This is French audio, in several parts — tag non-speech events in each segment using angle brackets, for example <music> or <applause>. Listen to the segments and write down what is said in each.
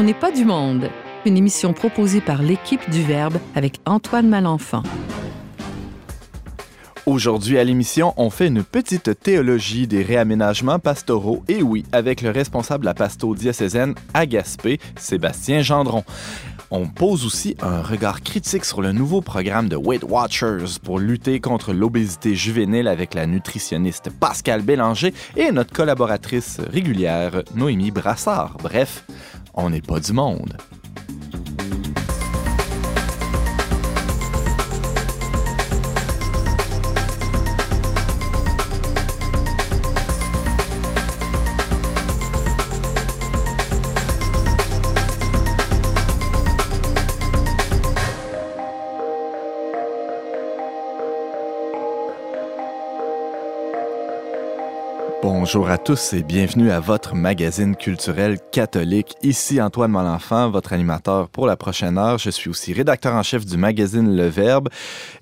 On n'est pas du monde. Une émission proposée par l'équipe du Verbe avec Antoine Malenfant. Aujourd'hui à l'émission, on fait une petite théologie des réaménagements pastoraux et oui, avec le responsable la pasto diocésaine à Gaspé, Sébastien Gendron. On pose aussi un regard critique sur le nouveau programme de Weight Watchers pour lutter contre l'obésité juvénile avec la nutritionniste Pascal Bélanger et notre collaboratrice régulière Noémie Brassard. Bref, on n'est pas du monde. Bonjour à tous et bienvenue à votre magazine culturel catholique. Ici Antoine Malenfant, votre animateur pour la prochaine heure. Je suis aussi rédacteur en chef du magazine Le Verbe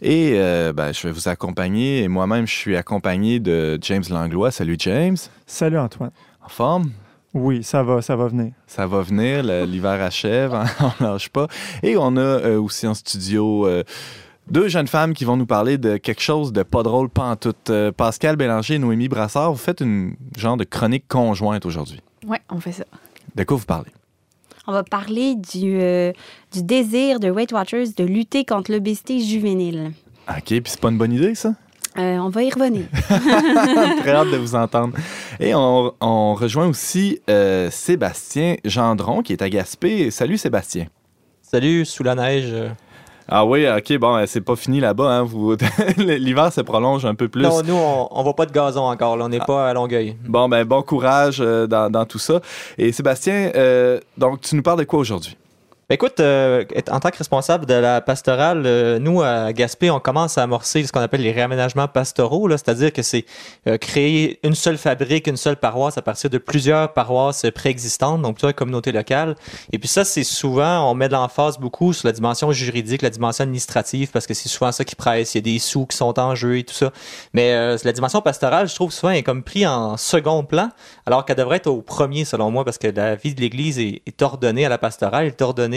et euh, ben, je vais vous accompagner. Et moi-même, je suis accompagné de James Langlois. Salut James. Salut Antoine. En forme? Oui, ça va, ça va venir. Ça va venir, l'hiver achève, <laughs> on lâche pas. Et on a euh, aussi en studio... Euh, deux jeunes femmes qui vont nous parler de quelque chose de pas drôle, pas en tout. Euh, Pascal Bélanger et Noémie Brassard, vous faites une genre de chronique conjointe aujourd'hui. Oui, on fait ça. De quoi vous parlez? On va parler du, euh, du désir de Weight Watchers de lutter contre l'obésité juvénile. OK, puis c'est pas une bonne idée, ça? Euh, on va y revenir. <laughs> Très hâte de vous entendre. Et on, on rejoint aussi Sébastien Gendron, qui est à Gaspé. Salut Sébastien. Salut, sous la neige. Ah oui, ok, bon, c'est pas fini là-bas. Hein, vous... <laughs> L'hiver se prolonge un peu plus. Non, nous, on, on voit pas de gazon encore. Là, on n'est ah. pas à Longueuil. Bon, ben, bon courage euh, dans, dans, tout ça. Et Sébastien, euh, donc, tu nous parles de quoi aujourd'hui? Ben, écoute, euh, en tant que responsable de la pastorale, euh, nous, à Gaspé, on commence à amorcer ce qu'on appelle les réaménagements pastoraux, c'est-à-dire que c'est euh, créer une seule fabrique, une seule paroisse à partir de plusieurs paroisses préexistantes, donc plusieurs communautés locales. Et puis ça, c'est souvent, on met de l'emphase beaucoup sur la dimension juridique, la dimension administrative, parce que c'est souvent ça qui presse, il y a des sous qui sont en jeu et tout ça. Mais la dimension pastorale, je trouve souvent, est comme pris en second plan, alors qu'elle devrait être au premier, selon moi, parce que la vie de l'Église est, est ordonnée à la pastorale, est ordonnée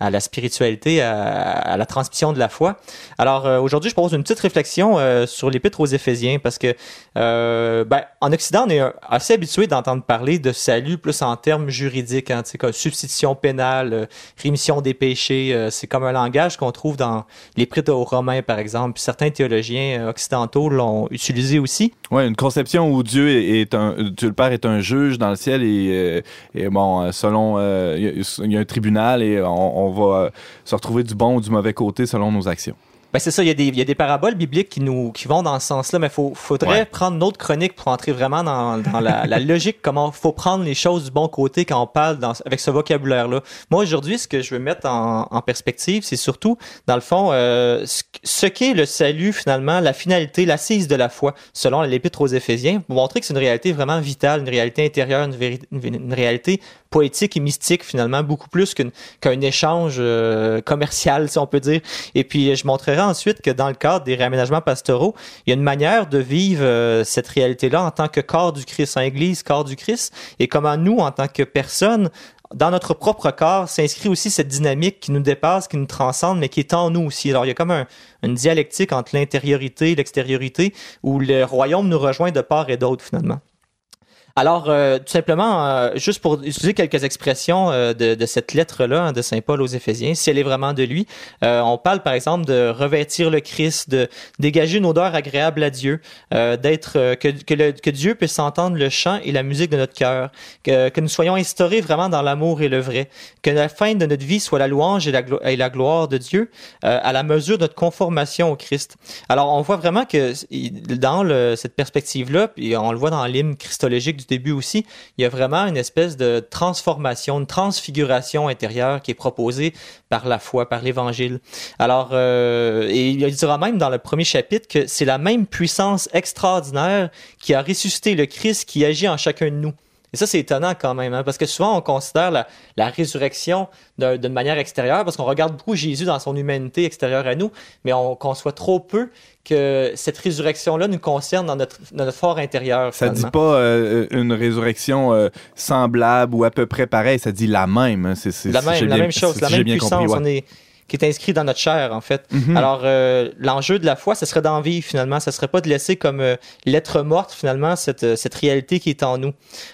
à, la spiritualité, à, la transmission de la foi. Alors euh, aujourd'hui, je propose une petite réflexion euh, sur l'épître aux Éphésiens parce que euh, ben, en Occident, on est assez habitué d'entendre parler de salut plus en termes juridiques, hein, comme substitution pénale, rémission des péchés. c'est comme un langage qu'on trouve dans l'épître aux Romains, par exemple. Certains théologiens occidentaux l'ont utilisé aussi. Oui, une conception où Dieu est un, Dieu le Père est un juge dans le ciel et, et bon, selon, il y, a un tribunal et on, va se retrouver du bon ou du mauvais côté selon nos actions. Ben c'est ça, il y, a des, il y, a des, paraboles bibliques qui nous qui vont dans ce sens-là, mais il faudrait prendre notre chronique pour entrer vraiment dans, dans la, la, logique, comment faut prendre les choses du bon côté quand on parle dans, avec ce vocabulaire-là. Moi, aujourd'hui, ce que je veux mettre en, en perspective, c'est surtout, dans le fond, euh, ce, qu'est le salut, finalement, la finalité, l'assise de la foi, selon l'Épître aux Éphésiens, pour montrer que c'est une réalité vraiment vitale, une réalité intérieure, une, une réalité poétique et mystique finalement, beaucoup plus qu'un échange euh, commercial, si on peut dire. Et puis, je montrerai ensuite que dans le cadre des réaménagements pastoraux, il y a une manière de vivre euh, cette réalité-là en tant que corps du Christ, en Église, corps du Christ, et comment nous, en tant que personnes, dans notre propre corps s'inscrit aussi cette dynamique qui nous dépasse, qui nous transcende, mais qui est en nous aussi. Alors, il y a comme un, une dialectique entre l'intériorité et l'extériorité, où le royaume nous rejoint de part et d'autre, finalement. Alors, euh, tout simplement, euh, juste pour utiliser quelques expressions euh, de, de, cette lettre-là hein, de Saint Paul aux Éphésiens, si elle est vraiment de lui, on parle par exemple de revêtir le Christ, de dégager une odeur agréable à Dieu, d'être que, que, Dieu puisse entendre le chant et la musique de notre cœur, que, nous soyons instaurés vraiment dans l'amour et le vrai, que la fin de notre vie soit la louange et la, et gloire de Dieu à la mesure de notre conformation au Christ. Alors, on voit vraiment que dans cette perspective-là, puis on le voit dans l'hymne christologique du début aussi, il y a vraiment une espèce de transformation, une transfiguration intérieure qui est proposée par la foi, par l'Évangile. Alors, euh, il dira même dans le premier chapitre que c'est la même puissance extraordinaire qui a ressuscité le Christ qui agit en chacun de nous. Et ça, c'est étonnant quand même, hein, parce que souvent, on considère la, la résurrection d'une manière extérieure, parce qu'on regarde beaucoup Jésus dans son humanité extérieure à nous, mais on conçoit trop peu que cette résurrection-là nous concerne dans notre, dans notre fort intérieur. Ça finalement. dit pas euh, une résurrection euh, semblable ou à peu près pareille, ça dit la même. hein. C'est, la même, j'ai la bien- même chose, si la même puissance compris, ouais. on est, qui est inscrit dans notre chair, en fait. Mhm. Alors, euh, l'enjeu de la foi, ce serait d'en vivre, finalement. Ce serait pas de laisser comme euh, lettre morte, finalement, cette, euh, cette réalité qui est en nous.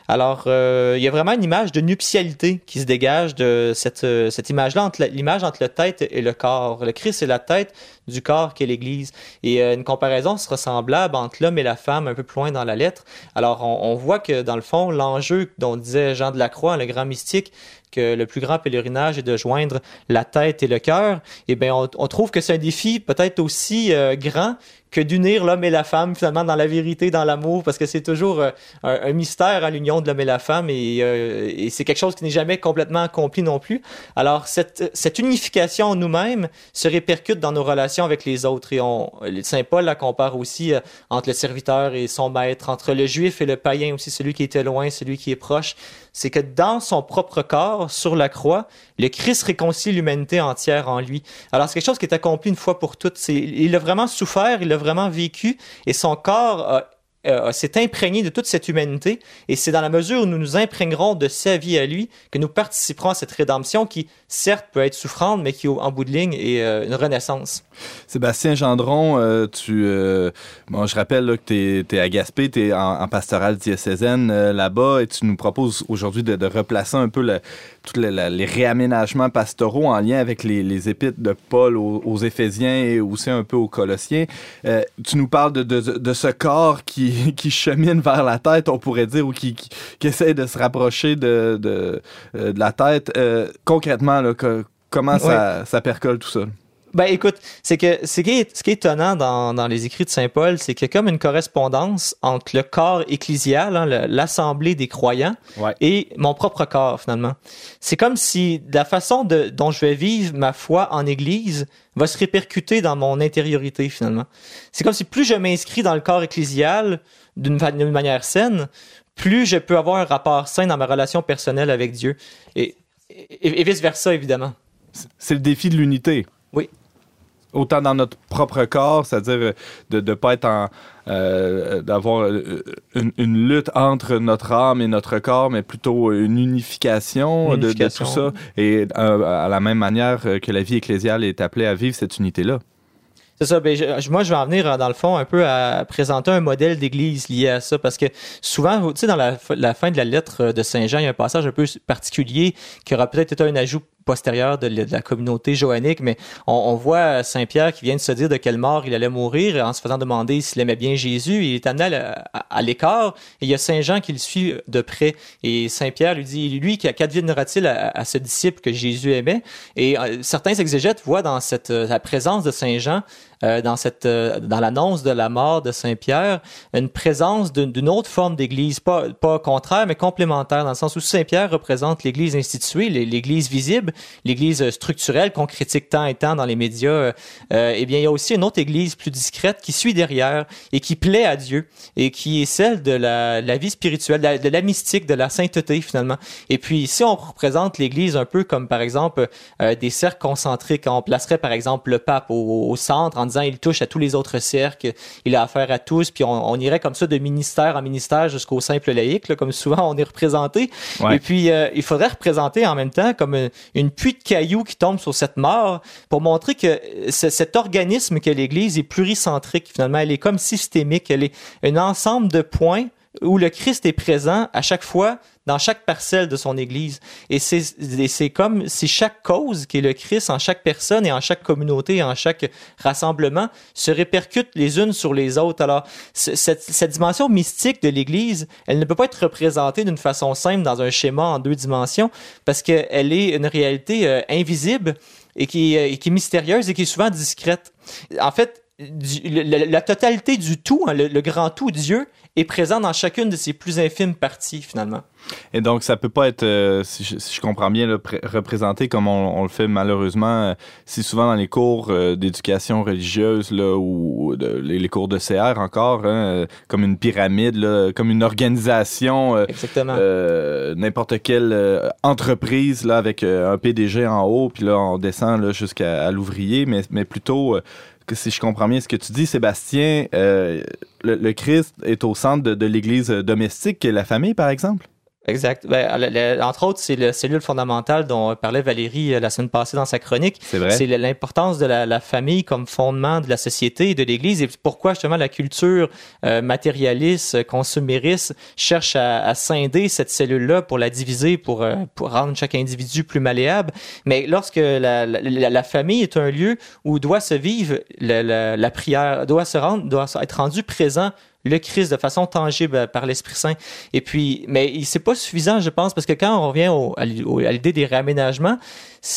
Alors, euh, il y a vraiment une image de nuptialité qui se dégage de cette, euh, cette image-là, l'image entre la tête et le corps. Le Christ, c'est la tête du corps qu'est l'Église. Et une comparaison sera semblable entre l'homme et la femme un peu plus loin dans la lettre. Alors, on, on voit que, dans le fond, l'enjeu dont disait Jean de la Croix, le grand mystique, que le plus grand pèlerinage est de joindre la tête et le cœur, eh bien, on, trouve que c'est un défi peut-être aussi euh, grand que d'unir l'homme et la femme finalement dans la vérité, dans l'amour, parce que c'est toujours euh, un, mystère à l'union de l'homme et la femme et, euh, et c'est quelque chose qui n'est jamais complètement accompli non plus. Alors cette, unification en nous-mêmes se répercute dans nos relations avec les autres et Saint Paul la compare aussi entre le serviteur et son maître, entre le juif et le païen aussi, celui qui était loin, celui qui est proche. C'est que dans son propre corps, sur la croix, le Christ réconcilie l'humanité entière en lui. Alors c'est quelque chose qui est accompli une fois pour toutes. Il a vraiment souffert, il a vraiment vécu et son corps a euh, s'est imprégné de toute cette humanité et c'est dans la mesure où nous nous imprégnerons de sa vie à lui que nous participerons à cette rédemption qui certes peut être souffrante mais qui en bout de ligne est euh, une renaissance. Sébastien Gendron, euh, tu, euh, bon, je rappelle que tu es, à Gaspé, tu es en, en pastoral diocésaine là-bas et tu nous proposes aujourd'hui de, de replacer un peu le, tous le- les réaménagements pastoraux en lien avec les, les épîtres de Paul aux, aux Éphésiens et aussi un peu aux Colossiens. Euh, tu nous parles de, de, de ce corps qui, <laughs> qui chemine vers la tête, on pourrait dire, ou qui, qui, qui essaie de se rapprocher de, de, euh, la tête. Euh, concrètement, là, que- comment ça, ça percole tout ça? Ben écoute, c'est que ce qui est, ce qui est étonnant dans, dans les écrits de Saint Paul, c'est qu'il y a comme une correspondance entre le corps ecclésial, hein, l'assemblée des croyants, Ouais. et mon propre corps finalement. C'est comme si la façon de, dont je vais vivre ma foi en Église va se répercuter dans mon intériorité finalement. C'est comme si plus je m'inscris dans le corps ecclésial d'une manière saine, plus je peux avoir un rapport sain dans ma relation personnelle avec Dieu. Et, et, et vice versa évidemment. C'est le défi de l'unité. Oui. Autant dans notre propre corps, c'est-à-dire euh, de ne pas être en. euh, d'avoir euh, une, une lutte entre notre âme et notre corps, mais plutôt une unification, de- tout ça. Et euh, à la même manière que la vie ecclésiale est appelée à vivre cette unité-là. C'est ça. Ben, je- moi, je vais en venir, euh, dans le fond, un peu à présenter un modèle d'église lié à ça. Parce que souvent, tu sais, dans la, fin de la lettre euh, de Saint Jean, il y a un passage un peu particulier qui aura peut-être été un ajout postérieur de, la- communauté joannique, mais on, on voit Saint Pierre qui vient de se dire de quelle mort il allait mourir en se faisant demander s'il aimait bien Jésus. Il est amené à, l'écart et il y a Saint Jean qui le suit de près. Et Saint Pierre lui dit, lui, qu'adviendra-t-il à, à ce disciple que Jésus aimait? Et euh, certains exégètes voient dans cette, euh, la présence de Saint Jean euh, dans cette euh, dans l'annonce de la mort de Saint Pierre une présence d'une autre forme d'église pas pas contraire mais complémentaire dans le sens où Saint Pierre représente l'église instituée l'é- l'église visible l'église euh, structurelle qu'on critique tant et tant dans les médias eh bien il y a aussi une autre église plus discrète qui suit derrière et qui plaît à Dieu et qui est celle de la, la vie spirituelle de la, mystique de la sainteté finalement. Et puis ici on représente l'église un peu comme par exemple des cercles concentriques on placerait par exemple le pape au, au centre en disant il touche à tous les autres cercles, il a affaire à tous, puis on, on irait comme ça de ministère en ministère jusqu'au simple laïc, là, comme souvent on est représenté. Ouais. Et puis euh, il faudrait représenter en même temps comme une, une pluie de cailloux qui tombe sur cette mort pour montrer que ce- cet organisme qu'est l'Église est pluricentrique finalement, elle est comme systémique, elle est un ensemble de points où le Christ est présent à chaque fois dans chaque parcelle de son Église. Et c'est et comme si chaque cause qui est le Christ en chaque personne et en chaque communauté, en chaque rassemblement, se répercute les unes sur les autres. Alors, ce- cette, cette dimension mystique de l'Église, elle ne peut pas être représentée d'une façon simple dans un schéma en deux dimensions parce qu'elle est une réalité euh, invisible et qui, et qui est mystérieuse et qui est souvent discrète. En fait, du- la, la totalité du tout, hein, le, le grand tout, Dieu, est présent dans chacune de ses plus infimes parties, finalement. Et donc, ça peut pas être, euh, si, je, si je comprends bien, là, représenté comme on, on le fait malheureusement euh, si souvent dans les cours euh, d'éducation religieuse là, ou de- les, les cours de CR encore, hein, comme une pyramide, là, comme une organisation, Exactement. n'importe quelle entreprise là, avec un PDG en haut, puis là, on descend jusqu'à l'ouvrier, mais, mais plutôt... euh, si je comprends bien ce que tu dis, Sébastien, euh, le, Christ est au centre de, de l'Église domestique, qui est la famille, par exemple? Exact. Ben, le- le- entre autres, c'est la cellule fondamentale dont parlait Valérie euh, la semaine passée dans sa chronique. C'est vrai. C'est l'importance de la, la famille comme fondement de la société et de l'Église et pourquoi justement la culture euh, matérialiste, consumériste cherche à, à scinder cette cellule-là pour la diviser, pour, euh, pour rendre chaque individu plus malléable. Mais lorsque la, la, la- famille est un lieu où doit se vivre la prière, doit se rendre, doit être rendu présent le Christ de façon tangible euh, par l'Esprit Saint. Et puis, mais c'est pas suffisant, je pense, parce que quand on revient au- à l'idée des réaménagements,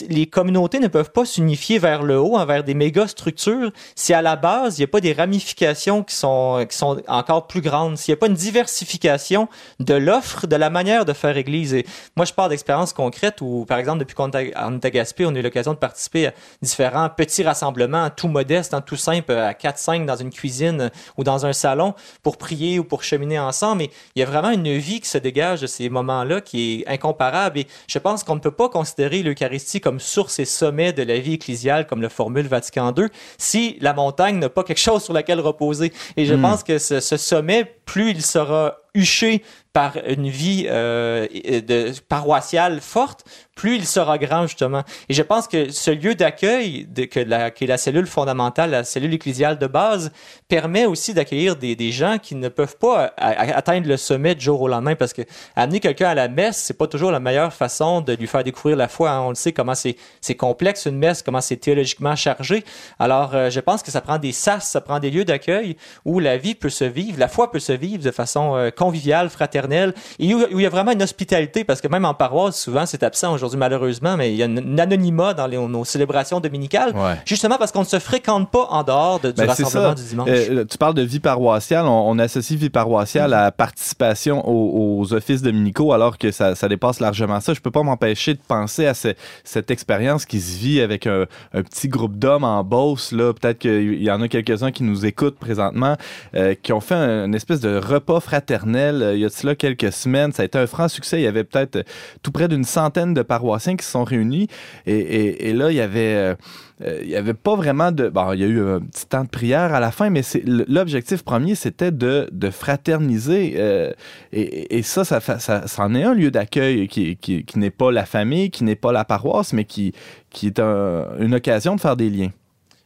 les communautés ne peuvent pas s'unifier vers le haut, vers des méga structures, si à la base, il n'y a pas des ramifications qui sont, qui sont encore plus grandes, s'il n'y a pas une diversification de l'offre, de la manière de faire Église. Et moi, je parle d'expériences concrètes où, par exemple, depuis qu'on est à- Gaspé, on a eu l'occasion de participer à différents petits rassemblements, tout modestes, hein, tout simple, à 4-5 dans une cuisine ou dans un salon pour prier ou pour cheminer ensemble. Mais il y a vraiment une vie qui se dégage de ces moments-là qui est incomparable. Et je pense qu'on ne peut pas considérer l'Eucharistie comme source et sommet de la vie ecclésiale, comme le formule Vatican II, si la montagne n'a pas quelque chose sur laquelle reposer. Et je Hmm. pense que ce, ce sommet, plus il sera huché par une vie euh, de paroissiale forte, plus il sera grand justement. Et je pense que ce lieu d'accueil, que la, la cellule fondamentale, la cellule ecclésiale de base, permet aussi d'accueillir des, gens qui ne peuvent pas atteindre le sommet du jour au lendemain, parce que amener quelqu'un à la messe, c'est pas toujours la meilleure façon de lui faire découvrir la foi. hein. On le sait comment c'est complexe une messe, comment c'est théologiquement chargé. Alors, euh, je pense que ça prend des sas, ça prend des lieux d'accueil où la vie peut se vivre, la foi peut se vivre de façon euh, conviviale, fraternelle, et où, où il y a vraiment une hospitalité, parce que même en paroisse, souvent, c'est absent aujourd'hui malheureusement, mais il y a un anonymat dans les- nos célébrations dominicales, Ouais. justement parce qu'on ne se fréquente pas en dehors de- du Ben, rassemblement du dimanche. Euh, tu parles de vie paroissiale. On, on associe vie paroissiale à participation aux, aux offices dominicaux, alors que ça, ça dépasse largement ça. Je peux pas m'empêcher de penser à ce- cette expérience qui se vit avec un, un petit groupe d'hommes en Beauce. Là, peut-être qu'il y en a quelques-uns qui nous écoutent présentement, euh, qui ont fait un- une espèce de repas fraternel. euh, il y a de cela quelques semaines. Ça a été un franc succès. Il y avait peut-être tout près d'une centaine de paroissiens qui se sont réunis. Et, là, il y avait euh, il n'y avait pas vraiment de. Bon, il y a eu un petit temps de prière à la fin, mais l'objectif premier, c'était de, fraterniser. euh, et, ça, ça, en est un lieu d'accueil qui, n'est pas la famille, qui n'est pas la paroisse, mais qui, qui est un- une occasion de faire des liens.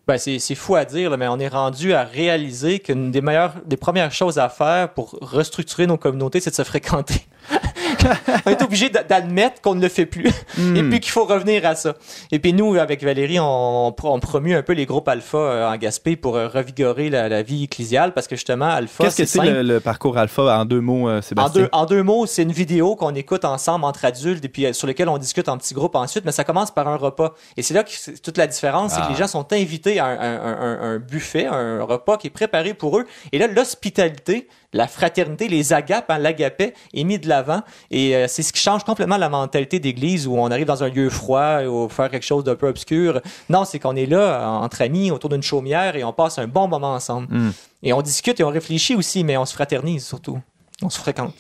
Ben, c'est, fou à dire, mais on est rendu à réaliser qu'une des meilleures, des premières choses à faire pour restructurer nos communautés, c'est de se fréquenter. On est obligé d'a- d'admettre qu'on ne le fait plus et puis qu'il faut revenir à ça. Et puis nous, avec Valérie, on, on, pro- on promue un peu les groupes alpha euh, en Gaspé pour euh, revigorer la, la vie ecclésiale parce que justement, alpha, Qu'est-ce que c'est le, le parcours alpha en deux mots, euh, En Sébastien? deux, en deux mots, c'est une vidéo qu'on écoute ensemble entre adultes et puis sur lequel on discute en petits groupes ensuite, mais ça commence par un repas. Et c'est là que toute la différence, c'est Ah. que les gens sont invités à un, un- un- un buffet, un repas qui est préparé pour eux. Et là, l'hospitalité, la fraternité, les agapes, hein, l'agapé est mis de l'avant. Et euh, c'est ce qui change complètement la mentalité d'église où on arrive dans un lieu froid ou faire quelque chose d'un peu obscur. Non, c'est qu'on est là entre amis autour d'une chaumière et on passe un bon moment ensemble. Mm. Et on discute et on réfléchit aussi, mais on se fraternise surtout. On se fréquente.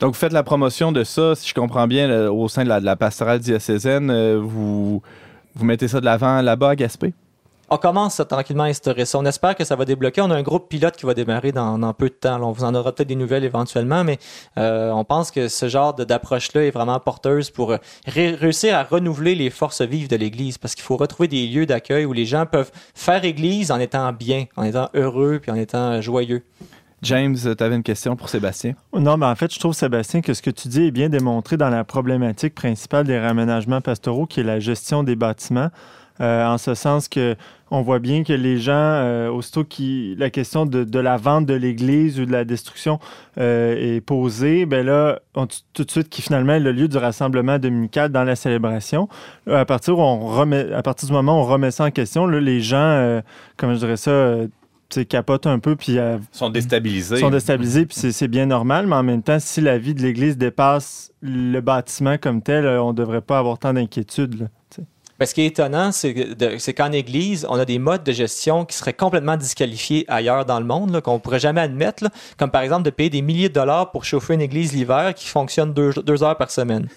Donc, vous faites la promotion de ça, si je comprends bien, au sein de la, de la pastorale diocésaine. euh, vous, vous mettez ça de l'avant là-bas à Gaspé? On commence à tranquillement à instaurer ça. On espère que ça va débloquer. On a un groupe pilote qui va démarrer dans, dans peu de temps. Là, on vous en aura peut-être des nouvelles éventuellement, mais euh, on pense que ce genre de- d'approche-là est vraiment porteuse pour euh, ré- réussir à renouveler les forces vives de l'Église, parce qu'il faut retrouver des lieux d'accueil où les gens peuvent faire Église en étant bien, en étant heureux, puis en étant euh, joyeux. James, tu avais une question pour Sébastien? Non, mais en fait, je trouve, Sébastien, que ce que tu dis est bien démontré dans la problématique principale des réaménagements pastoraux, qui est la gestion des bâtiments. Euh, en ce sens que on voit bien que les gens, euh, aussitôt qui la question de, de la vente de l'Église ou de la destruction euh, est posée, ben là, on, tout de suite qui finalement est le lieu du rassemblement dominical dans la célébration. À partir, où on remet, à partir du moment où on remet ça en question, là, les gens, euh, comment je dirais ça, capotent un peu, puis euh, sont déstabilisés. sont déstabilisés, puis c'est- bien normal, mais en même temps, si la vie de l'Église dépasse le bâtiment comme tel, on ne devrait pas avoir tant d'inquiétude. Ben, ce qui est étonnant, c'est qu'en Église, on a des modes de gestion qui seraient complètement disqualifiés ailleurs dans le monde, qu'on pourrait jamais admettre, comme par exemple de payer des milliers de dollars pour chauffer une église l'hiver qui fonctionne deux heures par semaine.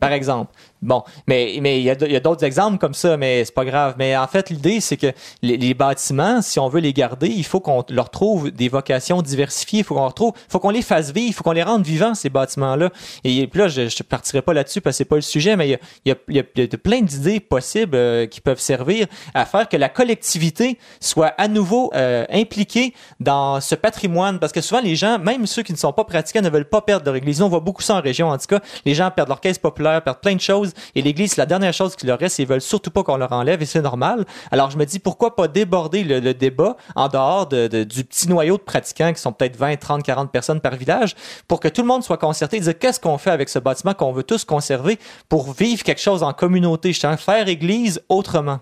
par exemple. Bon, mais mais il y a, d'autres exemples comme ça, mais c'est pas grave. Mais en fait, l'idée, c'est que les, bâtiments, si on veut les garder, il faut qu'on leur trouve des vocations diversifiées. Il faut qu'on retrouve, faut qu'on les fasse vivre, il faut qu'on les rende vivants ces bâtiments-là. Et puis là, je, je partirai pas là-dessus parce que c'est pas le sujet, mais il y a, y a- plein d'idées possibles euh, qui peuvent servir à faire que la collectivité soit à nouveau euh, impliquée dans ce patrimoine. Parce que souvent, les gens, même ceux qui ne sont pas pratiquants, ne veulent pas perdre leur église. On voit beaucoup ça en région, en tout cas. Les gens perdent leur caisse populaire, perdent plein de choses. Et l'église, la dernière chose qui leur reste. Ils veulent surtout pas qu'on leur enlève. Et c'est normal. Alors, je me dis, pourquoi pas déborder le, débat en dehors de- de- du petit noyau de pratiquants qui sont peut-être 20, 30, 40 personnes par village pour que tout le monde soit concerté et dire qu'est-ce qu'on fait avec ce bâtiment qu'on veut tous conserver pour vivre quelque chose en communauté, justement, faire église autrement?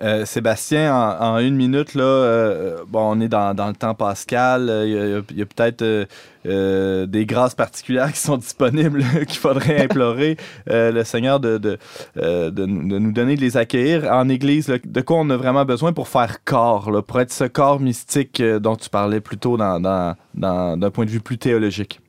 Euh, Sébastien, en, en une minute, là, euh, bon, on est dans, dans le temps pascal. euh, Il y a, peut-être des grâces particulières qui sont disponibles <laughs> qu'il faudrait <laughs> implorer le Seigneur de, de, de, nous de nous donner de les accueillir en Église. là. de quoi on a vraiment besoin pour faire corps, là, pour être ce corps mystique dont tu parlais plus tôt dans, dans, dans- d'un point de vue plus théologique?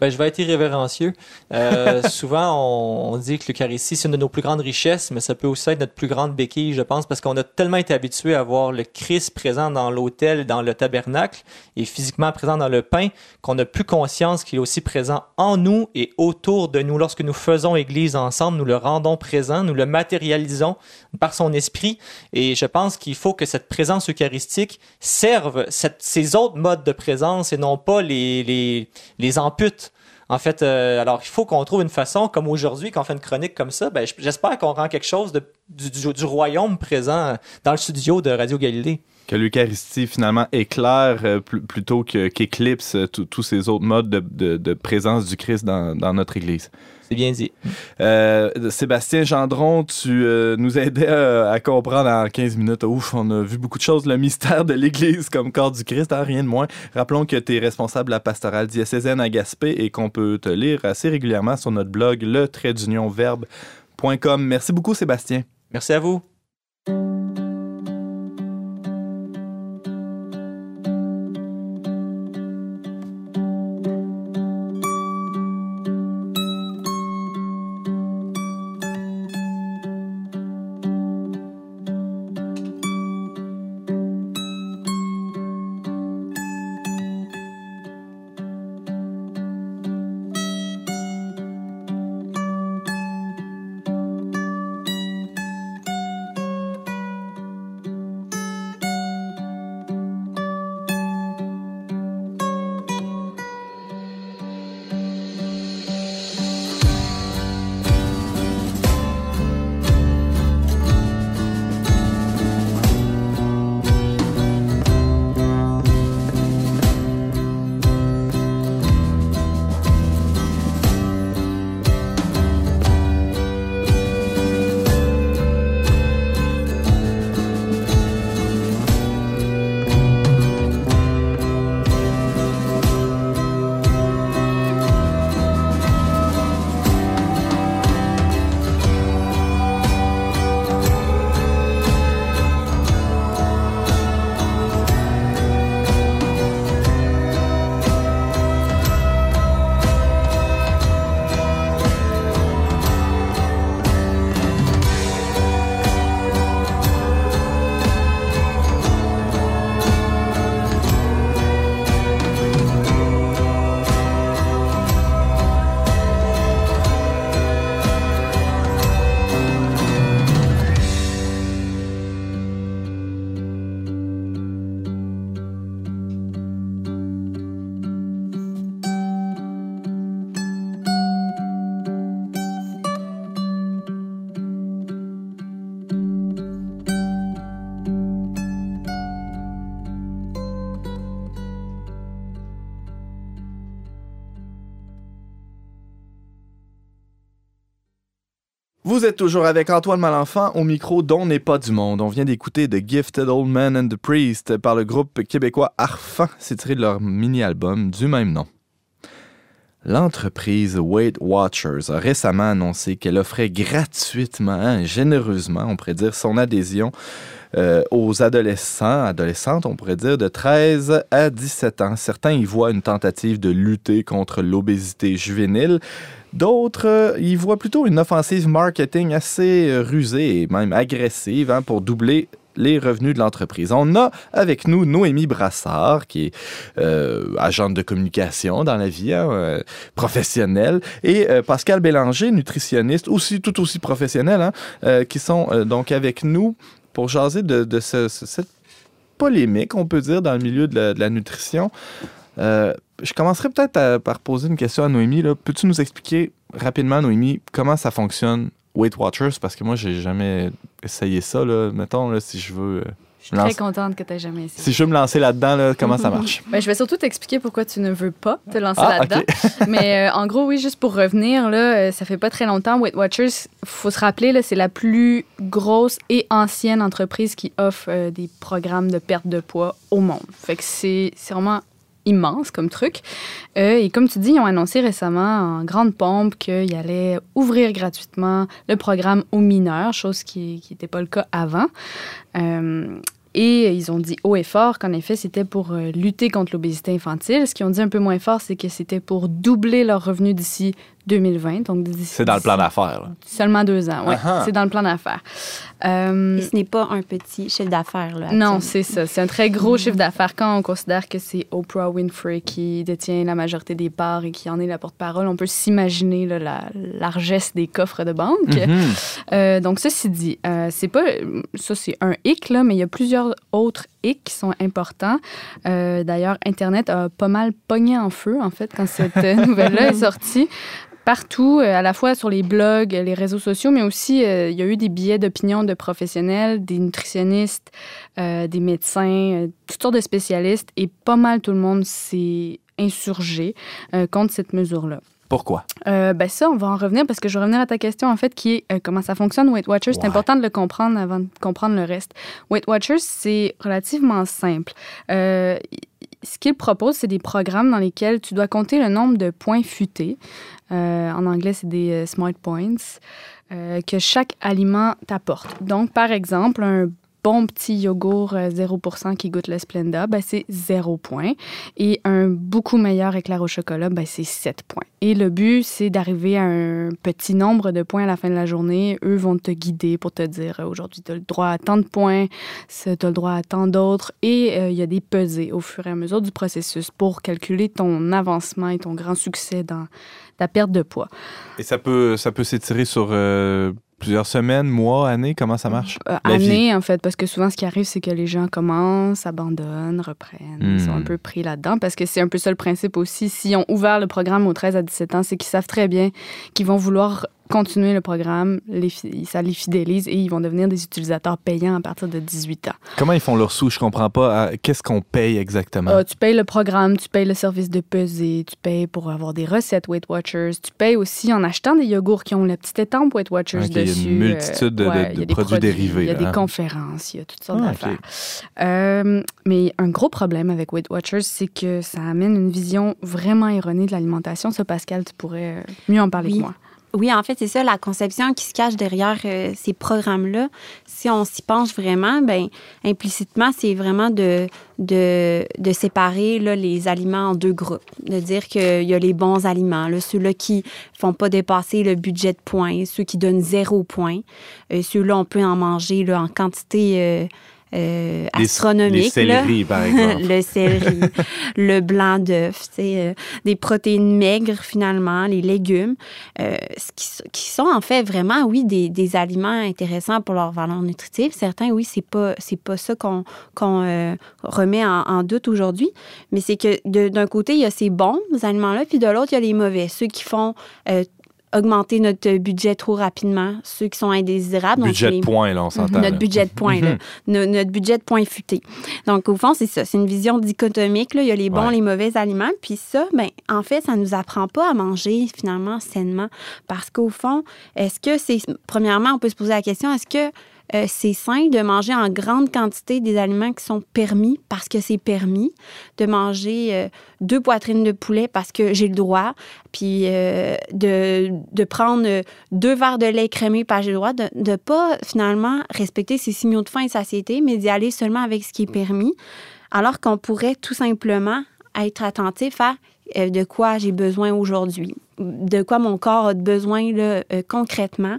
Ben, je vais être irrévérencieux. Euh, <laughs> souvent, on, on dit que l'Eucharistie, c'est une de nos plus grandes richesses, mais ça peut aussi être notre plus grande béquille, je pense, parce qu'on a tellement été habitué à voir le Christ présent dans l'autel, dans le tabernacle, et physiquement présent dans le pain, qu'on n'a plus conscience qu'il est aussi présent en nous et autour de nous. Lorsque nous faisons Église ensemble, nous le rendons présent, nous le matérialisons par son esprit, et je pense qu'il faut que cette présence eucharistique serve cette- ces autres modes de présence et non pas les, les, les ampute. En fait, euh, alors il faut qu'on trouve une façon, comme aujourd'hui, quand on fait une chronique comme ça, ben, j'espère qu'on rend quelque chose du- du royaume présent dans le studio de Radio Galilée. Que l'Eucharistie, finalement, éclaire euh, pl- plutôt qu'éclipse euh, tous ces autres modes de, de- de présence du Christ dans, dans notre Église. C'est bien dit. Euh, Sébastien Gendron, tu euh, nous aidais euh, à comprendre en 15 minutes. Ouf, on a vu beaucoup de choses. Le mystère de l'Église comme corps du Christ, hein, rien de moins. Rappelons que tu es responsable de la pastorale diocésaine à Gaspé et qu'on peut te lire assez régulièrement sur notre blog le. Merci beaucoup, Sébastien. Merci à vous. Vous êtes toujours avec Antoine Malenfant au micro dont n'est pas du monde. On vient d'écouter The Gifted Old Man and the Priest par le groupe québécois Arfan. C'est tiré de leur mini-album du même nom. L'entreprise Weight Watchers a récemment annoncé qu'elle offrait gratuitement, généreusement, on pourrait dire, son adhésion euh, aux adolescents, adolescentes, on pourrait dire, de 13 à 17 ans. Certains y voient une tentative de lutter contre l'obésité juvénile. D'autres euh, y voient plutôt une offensive marketing assez euh, rusée et même agressive hein, pour doubler les revenus de l'entreprise. On a avec nous Noémie Brassard, qui est euh, agente de communication dans la vie hein, professionnelle, et Pascal Bélanger, nutritionniste, aussi tout aussi professionnel, hein, qui sont donc avec nous pour jaser de, cette polémique, on peut dire, dans le milieu de la, nutrition. je commencerai peut-être par poser une question à Noémie. Peux-tu nous expliquer rapidement, Noémie, comment ça fonctionne Weight Watchers? Parce que moi, j'ai jamais essayé ça. Là. Mettons, là, si je veux. Euh, je suis très contente que tu jamais essayé. Si je veux me lancer là-dedans, là, comment ça marche? Ben, je vais surtout t'expliquer pourquoi tu ne veux pas te lancer ah, là-dedans. <laughs> Mais euh, en gros, oui, juste pour revenir, là, euh, ça fait pas très longtemps. Weight Watchers, faut se rappeler, c'est la plus grosse et ancienne entreprise qui offre des programmes de perte de poids au monde. Fait que c'est vraiment immense comme truc. Euh, et comme tu dis, ils ont annoncé récemment en grande pompe qu'ils allaient ouvrir gratuitement le programme aux mineurs, chose qui n'était pas le cas avant. Euh, et ils ont dit haut et fort qu'en effet, c'était pour euh, lutter contre l'obésité infantile. Ce qu'ils ont dit un peu moins fort, c'est que c'était pour doubler leurs revenus d'ici 2020. Donc, c'est dans le plan d'affaires. Seulement deux ans, oui. C'est dans le plan d'affaires. Euh, Et ce n'est pas un petit chiffre d'affaires. Là, non, c'est ça. C'est un très gros chiffre d'affaires quand on considère que c'est Oprah Winfrey qui détient la majorité des parts et qui en est la porte-parole. On peut s'imaginer la largesse des coffres de banque. Mm-hmm. Euh, donc, ceci dit, euh, c'est pas. Ça, c'est un hic, là, mais il y a plusieurs autres hic qui sont importants. D'ailleurs, Internet a pas mal pogné en feu, en fait, quand cette <laughs> nouvelle-là est sortie partout, euh, à la fois sur les blogs, les réseaux sociaux, mais aussi euh, il y a eu des billets d'opinion de professionnels, des nutritionnistes, euh, des médecins, toutes sortes de spécialistes, et pas mal tout le monde s'est insurgé contre cette mesure-là. Pourquoi? ben ça, on va en revenir parce que je vais revenir à ta question, en fait, qui est comment ça fonctionne, Weight Watchers. C'est important de le comprendre avant de comprendre le reste. Weight Watchers, c'est relativement simple. ce qu'il propose, c'est des programmes dans lesquels tu dois compter le nombre de points futés. Euh, en anglais, c'est des euh, smart points euh, que chaque aliment t'apporte. Donc, par exemple, un bon petit yogourt 0% qui goûte le Splenda, ben c'est 0 points. Et un beaucoup meilleur éclair au chocolat, ben c'est 7 points. Et le but, c'est d'arriver à un petit nombre de points à la fin de la journée. Eux vont te guider pour te dire aujourd'hui, tu as le droit à tant de points, tu as le droit à tant d'autres. Et il y a des pesées au fur et à mesure du processus pour calculer ton avancement et ton grand succès dans la perte de poids. Et ça peut, ça peut s'étirer sur euh, plusieurs semaines, mois, années? Comment ça marche? Euh, années, en fait, parce que souvent, ce qui arrive, c'est que les gens commencent, abandonnent, reprennent. Ils sont un hmm. peu pris là-dedans parce que c'est un peu ça le principe aussi. S'ils ont ouvert le programme aux 13 à 17 ans, c'est qu'ils savent très bien qu'ils vont vouloir continuer le programme, ça les fidélise et ils vont devenir des utilisateurs payants à partir de 18 ans. Comment ils font leur sous? Je comprends pas. Qu'est-ce qu'on paye exactement? Ah, tu payes le programme, tu payes le service de pesée, tu payes pour avoir des recettes Weight Watchers, tu payes aussi en achetant des yogourts qui ont la petite étampe Weight Watchers dessus. Il y a une multitude de, produits, dérivés. Il y a des conférences, il y a toutes sortes ah, d'affaires. Euh, mais un gros problème avec Weight Watchers, c'est que ça amène une vision vraiment erronée de l'alimentation. Ça, Pascal, tu pourrais euh, mieux en parler que moi. Oui, en fait, c'est ça, la conception qui se cache derrière euh, ces programmes-là. Si on s'y penche vraiment, ben implicitement, c'est vraiment de, séparer les aliments en deux groupes. De dire qu'il y a les bons aliments, ceux-là qui font pas dépasser le budget de points, ceux qui donnent zéro point. Euh, ceux-là, on peut en manger en quantité... Euh, euh, astronomique. Le par <laughs> exemple. le céleri, <laughs> le blanc d'œuf, euh, des protéines maigres finalement, les légumes, euh, qui, sont en fait vraiment, oui, des, des, aliments intéressants pour leur valeur nutritive. Certains, oui, c'est pas pas ça qu'on qu'on remet en, doute aujourd'hui, mais c'est que d'un côté, il y a ces bons aliments-là, puis de l'autre, il y a les mauvais, ceux qui font augmenter notre budget trop rapidement, ceux qui sont indésirables. Budget de points, là, on s'entend. Notre budget de points, là. Mhm. notre budget de points futé. Donc, au fond, c'est ça. C'est une vision dichotomique. Là. Il y a les bons, Ouais. les mauvais aliments. Puis ça, ben, en fait, ça nous apprend pas à manger finalement sainement. Parce qu'au fond, est-ce que c'est. Premièrement, on peut se poser la question est-ce que euh, c'est sain de manger en grande quantité des aliments qui sont permis parce que c'est permis, de manger euh, deux poitrines de poulet parce que j'ai le droit, puis euh, de, prendre deux verres de lait crémé parce que j'ai le droit, de ne pas finalement respecter ses signaux de faim et de satiété, mais d'y aller seulement avec ce qui est permis, alors qu'on pourrait tout simplement être attentif à de quoi j'ai besoin aujourd'hui, de quoi mon corps a besoin concrètement.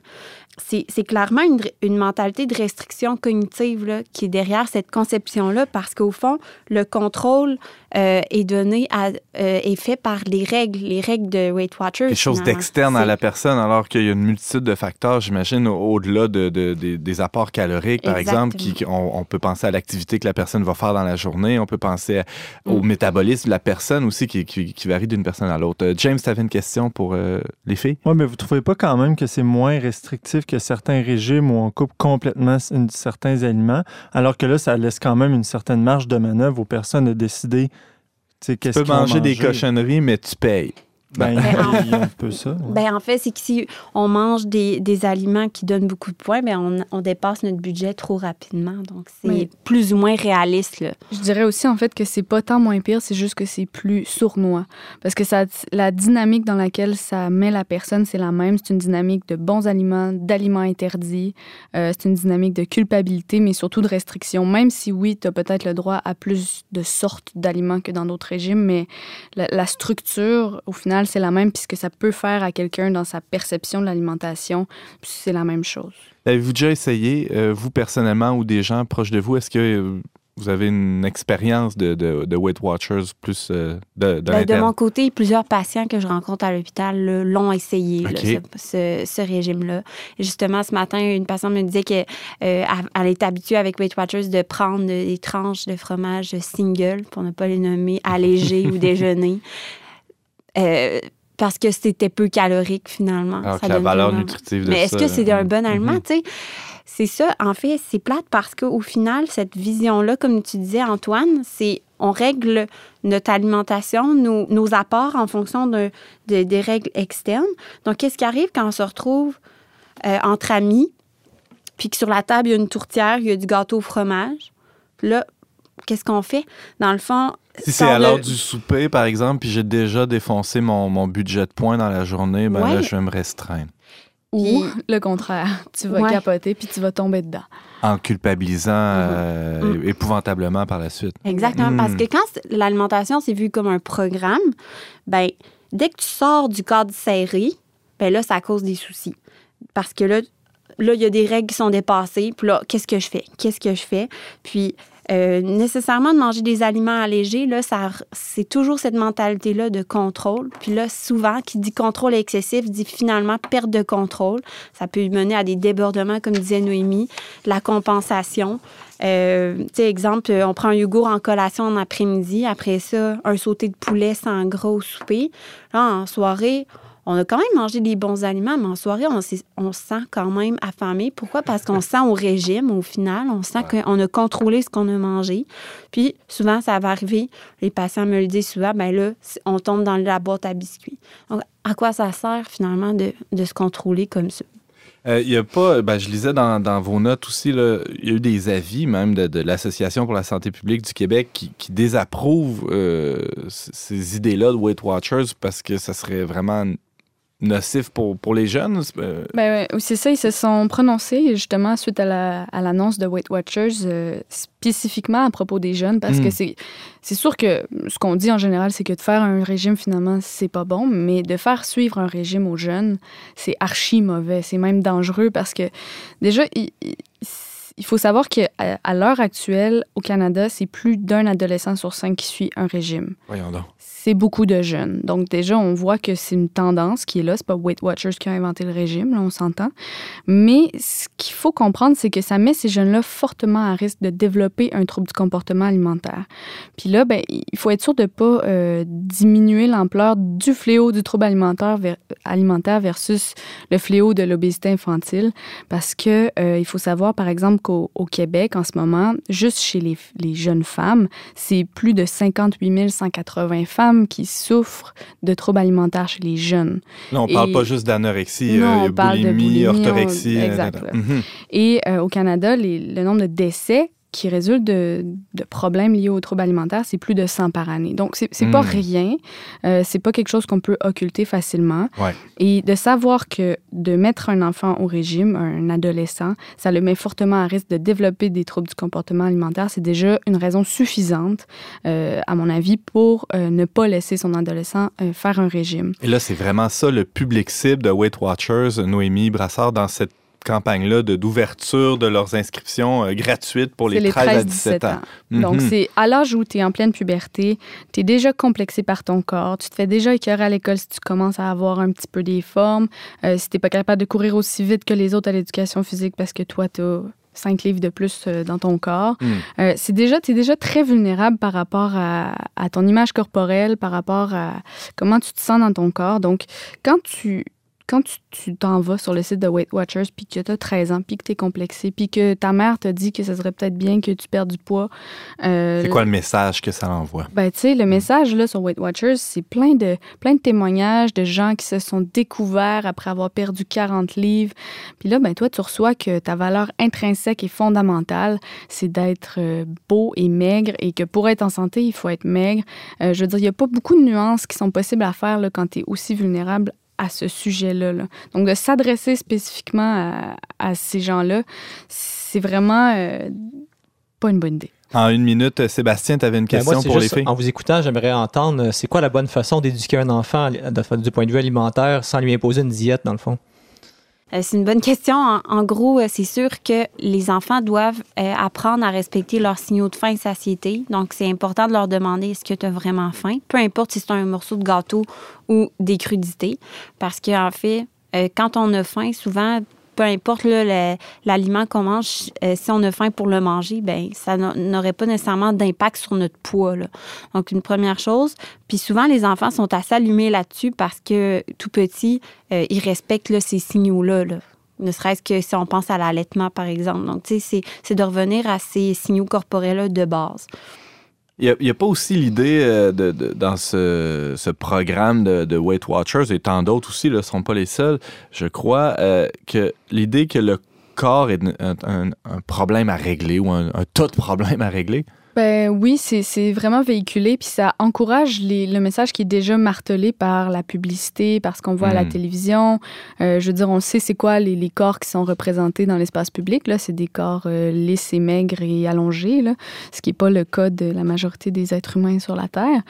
C'est clairement une, une mentalité de restriction cognitive là, qui est derrière cette conception-là parce qu'au fond, le contrôle euh, est donné à, euh, est fait par les règles, les règles de Weight Watchers. Quelque chose d'externe à la personne, alors qu'il y a une multitude de facteurs, j'imagine, au- au-delà de, de- des- des apports caloriques, par exemple, qui, on, on peut penser à l'activité que la personne va faire dans la journée, on peut penser à- au Mm. métabolisme de la personne aussi, qui, qui- qui varie d'une personne à l'autre. Euh, James, tu avais une question pour euh, les filles? Oui, mais vous trouvez pas quand même que c'est moins restrictif que certains régimes où on coupe complètement une- certains aliments, alors que là, ça laisse quand même une certaine marge de manœuvre aux personnes de décider tu peux manger des cochonneries, mais tu payes. Ben, Ben, il y a un peu ça. ouais. Ben, en fait, c'est que si on mange des, des aliments qui donnent beaucoup de points, ben, on, on dépasse notre budget trop rapidement. Donc, c'est Oui. plus ou moins réaliste. Là. Je dirais aussi en fait que c'est pas tant moins pire, c'est juste que c'est plus sournois. Parce que ça, la dynamique dans laquelle ça met la personne, c'est la même. C'est une dynamique de bons aliments, d'aliments interdits. Euh, c'est une dynamique de culpabilité, mais surtout de restriction. Même si oui, tu as peut-être le droit à plus de sortes d'aliments que dans d'autres régimes, mais la, la structure, au final, c'est la même, puisque ça peut faire à quelqu'un dans sa perception de l'alimentation, puis c'est la même chose. Avez-vous déjà essayé, euh, vous personnellement ou des gens proches de vous, est-ce que euh, vous avez une expérience de, de, de Weight Watchers plus euh, de, de Ben, de mon côté, plusieurs patients que je rencontre à l'hôpital l'ont essayé, là, OK. ce, ce- ce régime-là. Justement, ce matin, une patiente me disait qu'elle elle est habituée avec Weight Watchers de prendre des tranches de fromage single, pour ne pas les nommer, allégées <laughs> ou déjeuner. Euh, parce que c'était peu calorique finalement. Alors Ça que la valeur nutritive de Mais est-ce que c'est là, un bon aliment, mhm. tu sais? C'est ça, en fait, c'est plate parce qu'au final, cette vision-là, comme tu disais, Antoine, c'est on règle notre alimentation, nos, nos apports en fonction de, de- des règles externes. Donc, qu'est-ce qui arrive quand on se retrouve euh, entre amis, puis que sur la table, il y a une tourtière, il y a du gâteau au fromage? Puis là, qu'est-ce qu'on fait? Dans le fond, Si c'est à l'heure du souper, par exemple, puis j'ai déjà défoncé mon, mon budget de points dans la journée, ben là, je vais me restreindre. Ou Puis- le contraire, tu vas Ouais. capoter puis tu vas tomber dedans. En culpabilisant euh, Mhm. épouvantablement par la suite. Exactement. Mm. Parce que quand l'alimentation, c'est vu comme un programme, ben, dès que tu sors du cadre serré, ben là, ça cause des soucis. Parce que là, là, il y a des règles qui sont dépassées. Puis là, qu'est-ce que je fais? Qu'est-ce que je fais? Puis, euh, nécessairement, de manger des aliments allégés, là, ça, c'est toujours cette mentalité-là de contrôle. Puis là, souvent, qui dit contrôle excessif dit finalement perte de contrôle. Ça peut mener à des débordements, comme disait Noémie, la compensation. Euh, tu sais, exemple, on prend un yogourt en collation en après-midi. Après ça, un sauté de poulet sans gras au souper. Là, en soirée, on a quand même mangé des bons aliments, mais en soirée, on, on se sent quand même affamé. Pourquoi? Parce qu'on <laughs> se sent au régime, au final. On sent qu'on a contrôlé ce qu'on a mangé. Puis, souvent, ça va arriver. Les patients me le disent souvent, ben là, on tombe dans la boîte à biscuits. Donc, à quoi ça sert, finalement, de, de se contrôler comme ça? Euh, Il y a pas, ben, je lisais dans, dans vos notes aussi, il y a eu des avis même de, de l'Association pour la santé publique du Québec qui, qui désapprouvent euh, ces idées-là de Weight Watchers parce que ça serait vraiment nocif pour, pour les jeunes. Euh, Ben, c'est ça, ils se sont prononcés justement suite à la- à l'annonce de Weight Watchers euh, spécifiquement à propos des jeunes parce que c'est c'est sûr que ce qu'on dit en général, c'est que de faire un régime finalement, c'est pas bon, mais de faire suivre un régime aux jeunes, c'est archi mauvais, c'est même dangereux parce que déjà, il- il- il faut savoir qu'à à, l'heure actuelle, au Canada, c'est plus d'un adolescent sur cinq qui suit un régime. Voyons donc c'est beaucoup de jeunes. Donc déjà, on voit que c'est une tendance qui est là. C'est pas Weight Watchers qui a inventé le régime, là, on s'entend. Mais ce qu'il faut comprendre, c'est que ça met ces jeunes-là fortement à risque de développer un trouble du comportement alimentaire. Puis là, ben, il faut être sûr de pas euh, diminuer l'ampleur du fléau du trouble alimentaire, alimentaire versus le fléau de l'obésité infantile, parce que euh, il faut savoir, par exemple, qu'au Québec, en ce moment, juste chez les, les jeunes femmes, c'est plus de 58 180 femmes qui souffrent de troubles alimentaires chez les jeunes. Non, on ne parle pas juste d'anorexie, euh, boulimie, orthorexie. Euh, exact. Mhm. Et euh, au Canada, le nombre de décès qui résulte de, problèmes liés aux troubles alimentaires, c'est plus de 100 par année. Donc, c'est n'est pas hmm. rien. Euh, c'est pas quelque chose qu'on peut occulter facilement. Et de savoir que de mettre un enfant au régime, un adolescent, ça le met fortement à risque de développer des troubles du comportement alimentaire, c'est déjà une raison suffisante, euh, à mon avis, pour euh, ne pas laisser son adolescent euh, faire un régime. Et là, c'est vraiment ça le public cible de Weight Watchers, Noémie Brassard, dans cette campagne-là d'ouverture de, leurs inscriptions euh, gratuites pour les, 13, à 17 ans. Donc, mhm. c'est à l'âge où tu es en pleine puberté, tu es déjà complexé par ton corps, tu te fais déjà écœurer à l'école si tu commences à avoir un petit peu des formes, euh, si tu n'es pas capable de courir aussi vite que les autres à l'éducation physique parce que toi, tu as 5 livres de plus euh, dans ton corps. Mhm. c'est déjà, tu es déjà très vulnérable par rapport à, à, ton image corporelle, par rapport à comment tu te sens dans ton corps. Donc, quand tu quand tu t'en vas sur le site de Weight Watchers, puis que tu as 13 ans, puis que tu es complexé, puis que ta mère te dit que ce serait peut-être bien que tu perdes du poids. Euh, c'est quoi le message que ça envoie? Ben, tu sais, le message là, sur Weight Watchers, c'est plein de, plein de témoignages de gens qui se sont découverts après avoir perdu 40 livres. Puis là, ben, toi, tu reçois que ta valeur intrinsèque et fondamentale, c'est d'être euh, beau et maigre, et que pour être en santé, il faut être maigre. Euh, je veux dire, il n'y a pas beaucoup de nuances qui sont possibles à faire là, quand tu es aussi vulnérable à ce sujet-là. Donc, de s'adresser spécifiquement à, ces gens-là, c'est vraiment euh, pas une bonne idée. En une minute, Sébastien, tu avais une ben, question pour les filles. En vous écoutant, j'aimerais entendre, euh, c'est quoi la bonne façon d'éduquer un enfant du point de vue alimentaire sans lui imposer une diète, dans le fond? Euh, c'est une bonne question. En, gros, euh, c'est sûr que les enfants doivent euh, apprendre à respecter leurs signaux de faim et satiété. Donc, c'est important de leur demander est-ce que tu as vraiment faim, peu importe si c'est un morceau de gâteau ou des crudités. Parce qu'en fait, quand on a faim, souvent, peu importe l'aliment qu'on mange, euh, si on a faim pour le manger, ben ça n'aurait pas nécessairement d'impact sur notre poids. Donc, une première chose. Puis souvent, les enfants sont assez allumés là-dessus parce que tout petit, euh, ils respectent ces signaux-là. ne serait-ce que si on pense à l'allaitement, par exemple. Donc, tu sais, c'est de revenir à ces signaux corporels-là de base. Il n'y a, pas aussi l'idée euh, de, dans ce, programme de, Weight Watchers et tant d'autres aussi ne sont pas les seuls, je crois, euh, que l'idée que le corps est un, problème à régler ou un, un tas de problèmes à régler. Ben oui, c'est vraiment véhiculé, puis ça encourage les, le message qui est déjà martelé par la publicité, parce qu'on voit à la hmm. télévision. Euh, je veux dire, on sait c'est quoi les, les, corps qui sont représentés dans l'espace public. Là, c'est des corps euh, lisses et maigres et allongés, là, ce qui n'est pas le cas de la majorité des êtres humains sur la Terre.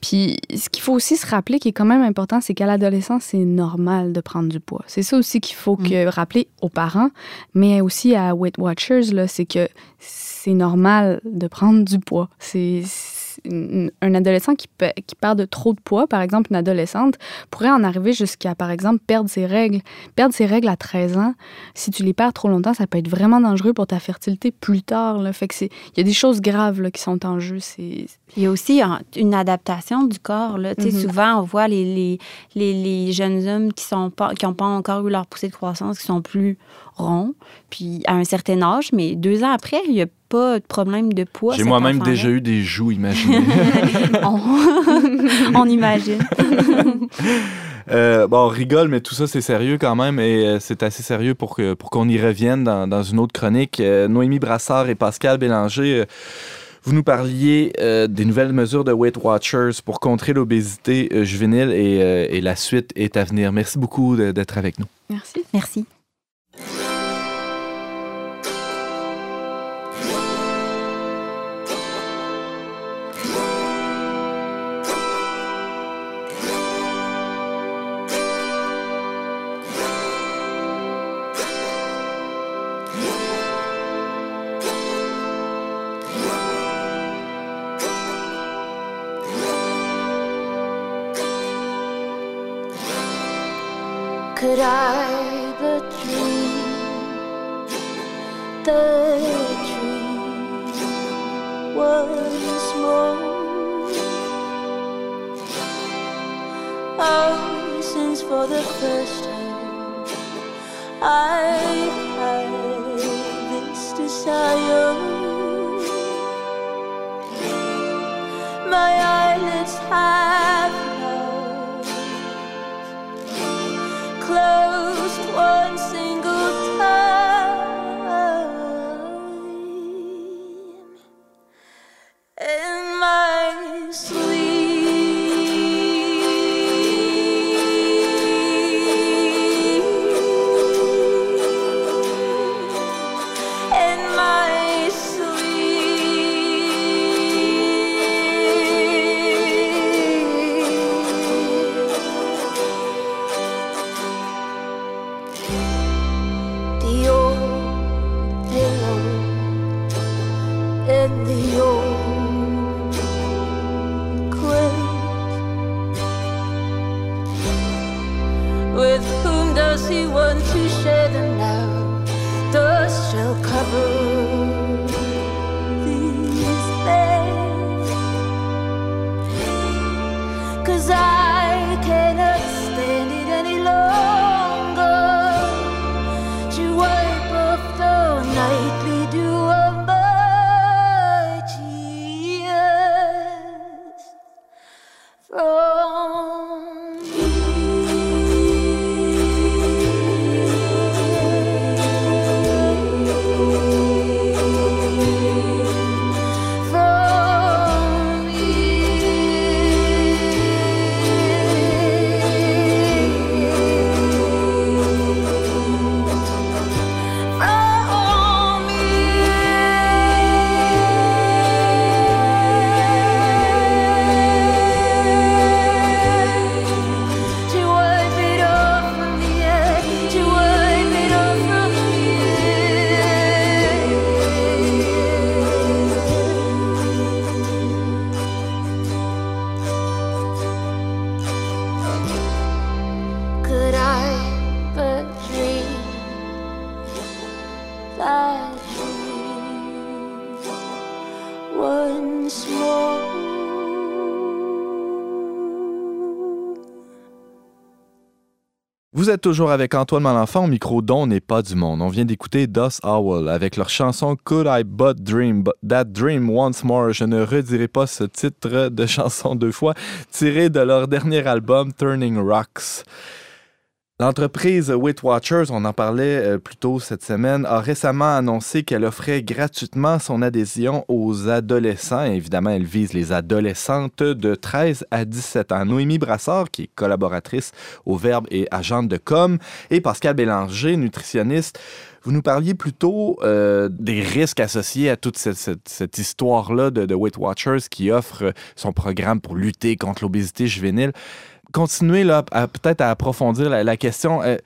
Puis, ce qu'il faut aussi se rappeler, qui est quand même important, c'est qu'à l'adolescence, c'est normal de prendre du poids. C'est ça aussi qu'il faut hmm. que, rappeler aux parents, mais aussi à Weight Watchers, là, c'est que c'est normal de prendre du poids. C'est un adolescent qui, qui perd de trop de poids, par exemple une adolescente, pourrait en arriver jusqu'à, par exemple, perdre ses règles. Perdre ses règles à 13 ans, si tu les perds trop longtemps, ça peut être vraiment dangereux pour ta fertilité plus tard. Là. Fait que il y a des choses graves là, qui sont en jeu. Il y a aussi une adaptation du corps. Là. Mm-hmm. Souvent, on voit les, les, les, les jeunes hommes qui n'ont pas, qui pas encore eu leur poussée de croissance, qui sont plus rond, puis à un certain âge, mais deux ans après, il n'y a pas de problème de poids. J'ai moi-même déjà eu des joues, imaginez. <laughs> <laughs> on... imagine. Euh, bon, on rigole, mais tout ça, c'est sérieux quand même et euh, c'est assez sérieux pour qu'on pour qu'on y revienne dans, dans, une autre chronique. Euh, Noémie Brassard et Pascal Bélanger. Vous nous parliez des nouvelles mesures de Weight Watchers pour contrer l'obésité juvénile et, et, la suite est à venir. Merci beaucoup d'être avec nous. Merci. Merci. I but the once more? Oh, since for the first time I had this desire, my eyelids have Vous êtes toujours avec Antoine Malenfant au micro dont n'est pas du monde. On vient d'écouter Dust Owl avec leur chanson Could I But Dream? But That Dream Once More. Je ne redirai pas ce titre de chanson deux fois, tiré de leur dernier album Turning Rocks. L'entreprise Weight Watchers, on en parlait euh, plus tôt cette semaine, a récemment annoncé qu'elle offrait gratuitement son adhésion aux adolescents. Évidemment, elle vise les adolescentes de 13 à 17 ans. Noémie Brassard, qui est collaboratrice au Verbe et agente de com, et Pascal Bélanger, nutritionniste. Vous nous parliez plutôt euh, des risques associés à toute cette histoire-là de, de Weight Watchers qui offre son programme pour lutter contre l'obésité juvénile. Continuez là, à- peut-être à approfondir la, question. Euh,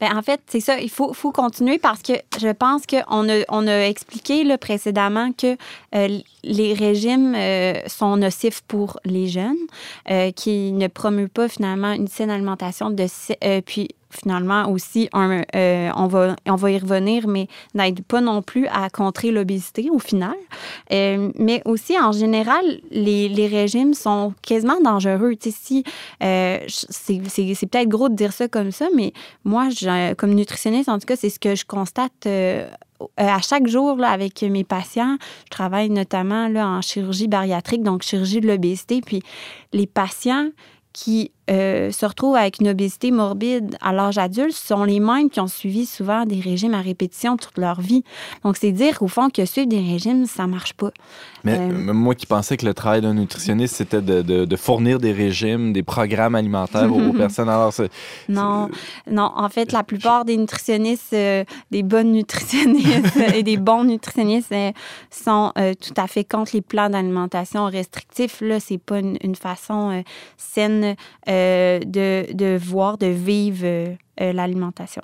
Ben, en fait, c'est ça. Il faut, faut continuer parce que je pense qu'on a, on a expliqué là, précédemment que euh, les régimes euh, sont nocifs pour les jeunes, euh, qui ne promeuvent pas finalement une saine alimentation, de, puis finalement aussi, euh, on, va, on va y revenir, mais n'aide pas non plus à contrer l'obésité au final. Euh, mais aussi, en général, les, régimes sont quasiment dangereux. Tu sais, si, euh, c'est peut-être gros de dire ça comme ça, mais moi, comme nutritionniste, en tout cas, c'est ce que je constate euh, à chaque jour là, avec mes patients. Je travaille notamment là, en chirurgie bariatrique, donc chirurgie de l'obésité. Puis les patients qui euh, se retrouvent avec une obésité morbide à l'âge adulte sont les mêmes qui ont suivi souvent des régimes à répétition toute leur vie. Donc, c'est dire au fond que suivre des régimes, ça marche pas. Mais Euh, euh, moi qui pensais que le travail d'un nutritionniste, c'était de, de- de fournir des régimes, des programmes alimentaires aux, aux <laughs> personnes. Alors, c'est- Non, non. En fait, la plupart des nutritionnistes, euh, des bonnes nutritionnistes <laughs> et des bons nutritionnistes sont tout à fait contre les plans d'alimentation restrictifs. Là, c'est pas une, une façon saine euh, de, de voir, de vivre euh, euh, l'alimentation.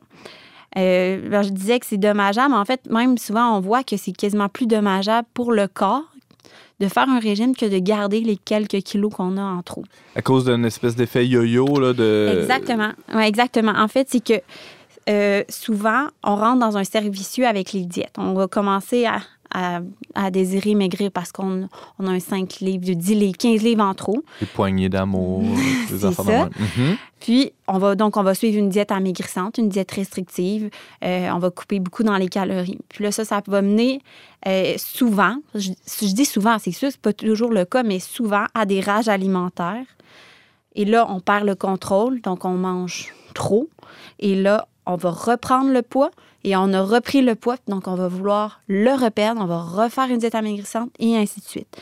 Ben, je disais que c'est dommageable. mais En fait, même souvent, on voit que c'est quasiment plus dommageable pour le corps de faire un régime que de garder les quelques kilos qu'on a en trop. À cause d'une espèce d'effet yo-yo, là, de... Exactement. Ouais, exactement. En fait, c'est que euh, souvent, on rentre dans un cercle vicieux avec les diètes. On va commencer à, à, à désirer maigrir parce qu'on on a un 5 livres, 10 livres, 15 livres en trop. Des poignées d'amour, <laughs> des de ça. Mhm. Puis, on va donc on va suivre une diète amaigrissante, une diète restrictive. Euh, on va couper beaucoup dans les calories. Puis là, ça, ça va mener euh, souvent, je, je dis souvent, c'est sûr, c'est pas toujours le cas, mais souvent à des rages alimentaires. Et là, on perd le contrôle, donc on mange trop. Et là, on va reprendre le poids et on a repris le poids, donc on va vouloir le reperdre, on va refaire une diète amaigrissante et ainsi de suite.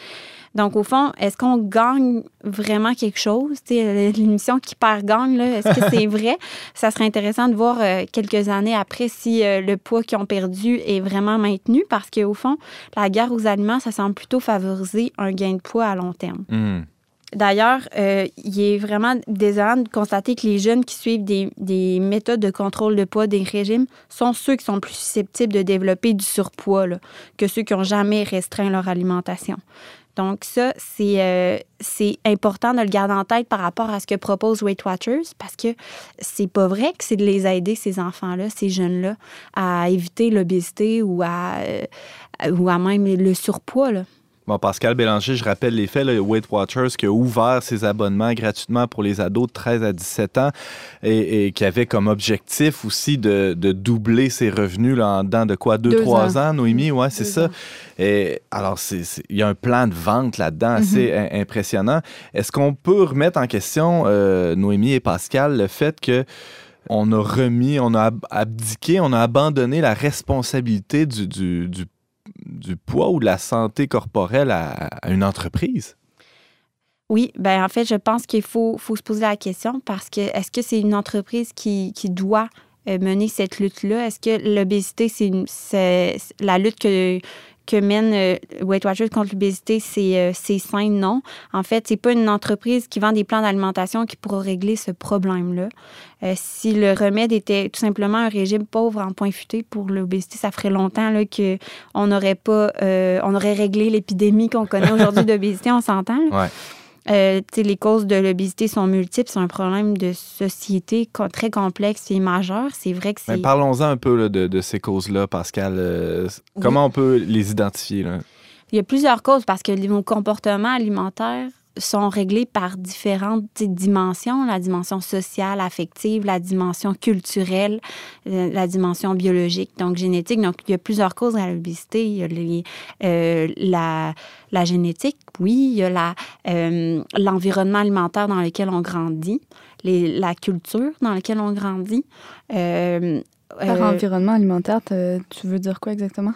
Donc, au fond, est-ce qu'on gagne vraiment quelque chose? Sais, L'émission qui perd gagne, est-ce que c'est <laughs> vrai? Ça serait intéressant de voir euh, quelques années après si euh, le poids qu'ils ont perdu est vraiment maintenu parce qu'au fond, la guerre aux aliments, ça semble plutôt favoriser un gain de poids à long terme. Mhm. D'ailleurs, euh, il est vraiment désolant de constater que les jeunes qui suivent des, des méthodes de contrôle de poids des régimes sont ceux qui sont plus susceptibles de développer du surpoids que ceux qui n'ont jamais restreint leur alimentation. Donc ça, c'est euh, c'est important de le garder en tête par rapport à ce que propose Weight Watchers parce que c'est pas vrai que c'est de les aider, ces enfants-là, ces jeunes-là, à éviter l'obésité ou à, euh, même le surpoids. Bon, Pascal Bélanger, je rappelle les faits, là, Weight Watchers qui a ouvert ses abonnements gratuitement pour les ados de 13 à 17 ans et, et qui avait comme objectif aussi de, de doubler ses revenus là, en dedans de quoi, 2-3 Deux ans. ans. Noémie? Ouais, c'est ça. ans. Et alors, il y a un plan de vente là-dedans assez im- impressionnant. Est-ce qu'on peut remettre en question, euh, Noémie et Pascal, le fait que on a remis, on a ab- abdiqué, on a abandonné la responsabilité du, du, du, du poids ou de la santé corporelle à, une entreprise? Oui, ben en fait, je pense qu'il faut, se poser la question parce que est-ce que c'est une entreprise qui, qui doit euh, mener cette lutte-là? Est-ce que l'obésité, c'est la lutte que, que mène euh, Weight Watchers contre l'obésité, c'est euh, c'est sain? Non? En fait, c'est pas une entreprise qui vend des plans d'alimentation qui pourra régler ce problème-là. Euh, si le remède était tout simplement un régime pauvre en point futé pour l'obésité, ça ferait longtemps là, que on n'aurait pas, euh, on aurait réglé l'épidémie qu'on connaît aujourd'hui d'obésité, on s'entend. Ouais. Euh, les causes de l'obésité sont multiples. C'est un problème de société très complexe et majeur. C'est vrai que c'est. Parlons-en un peu là, de, de ces causes-là, Pascal. Euh, Comment on peut les identifier? Là? Il y a plusieurs causes parce que nos comportements alimentaires sont réglés par différentes dimensions, la dimension sociale, affective, la dimension culturelle, euh, la dimension biologique, donc génétique. Donc, il y a plusieurs causes à l'obésité. Il y a les- euh, la, la génétique, oui, il y a euh, l'environnement alimentaire dans lequel on grandit, les, la culture dans laquelle on grandit. Euh, Par environnement alimentaire, tu veux dire quoi exactement?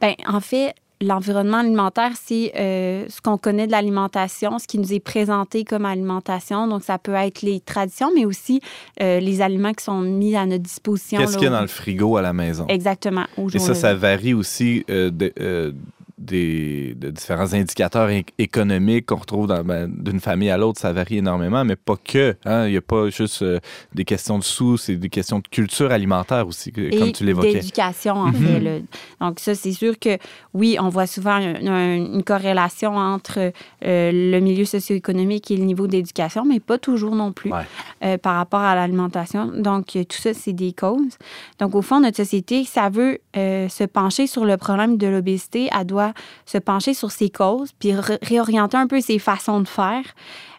ben, en fait, l'environnement alimentaire, c'est euh, ce qu'on connaît de l'alimentation, ce qui nous est présenté comme alimentation. Donc, ça peut être les traditions, mais aussi euh, les aliments qui sont mis à notre disposition. Qu'est-ce qu'il y a dans le frigo à la maison? Exactement. au Et ça, ça varie aussi euh, de, euh, des, de différents indicateurs économiques qu'on retrouve ben, d'une famille à l'autre. Ça varie énormément, mais pas que. hein. Il n'y a pas juste euh, des questions de sous, c'est des questions de culture alimentaire aussi, que- et comme tu l'évoquais. d'éducation, en Mhm. fait. là. Donc, ça, c'est sûr que, oui, on voit souvent un- un- une corrélation entre euh, le milieu socio-économique et le niveau d'éducation, mais pas toujours non plus Ouais. euh, par rapport à l'alimentation. Donc, tout ça, c'est des causes. Donc, au fond, notre société, ça veut se pencher sur le problème de l'obésité, elle doit se pencher sur ses causes, puis ré- réorienter un peu ses façons de faire.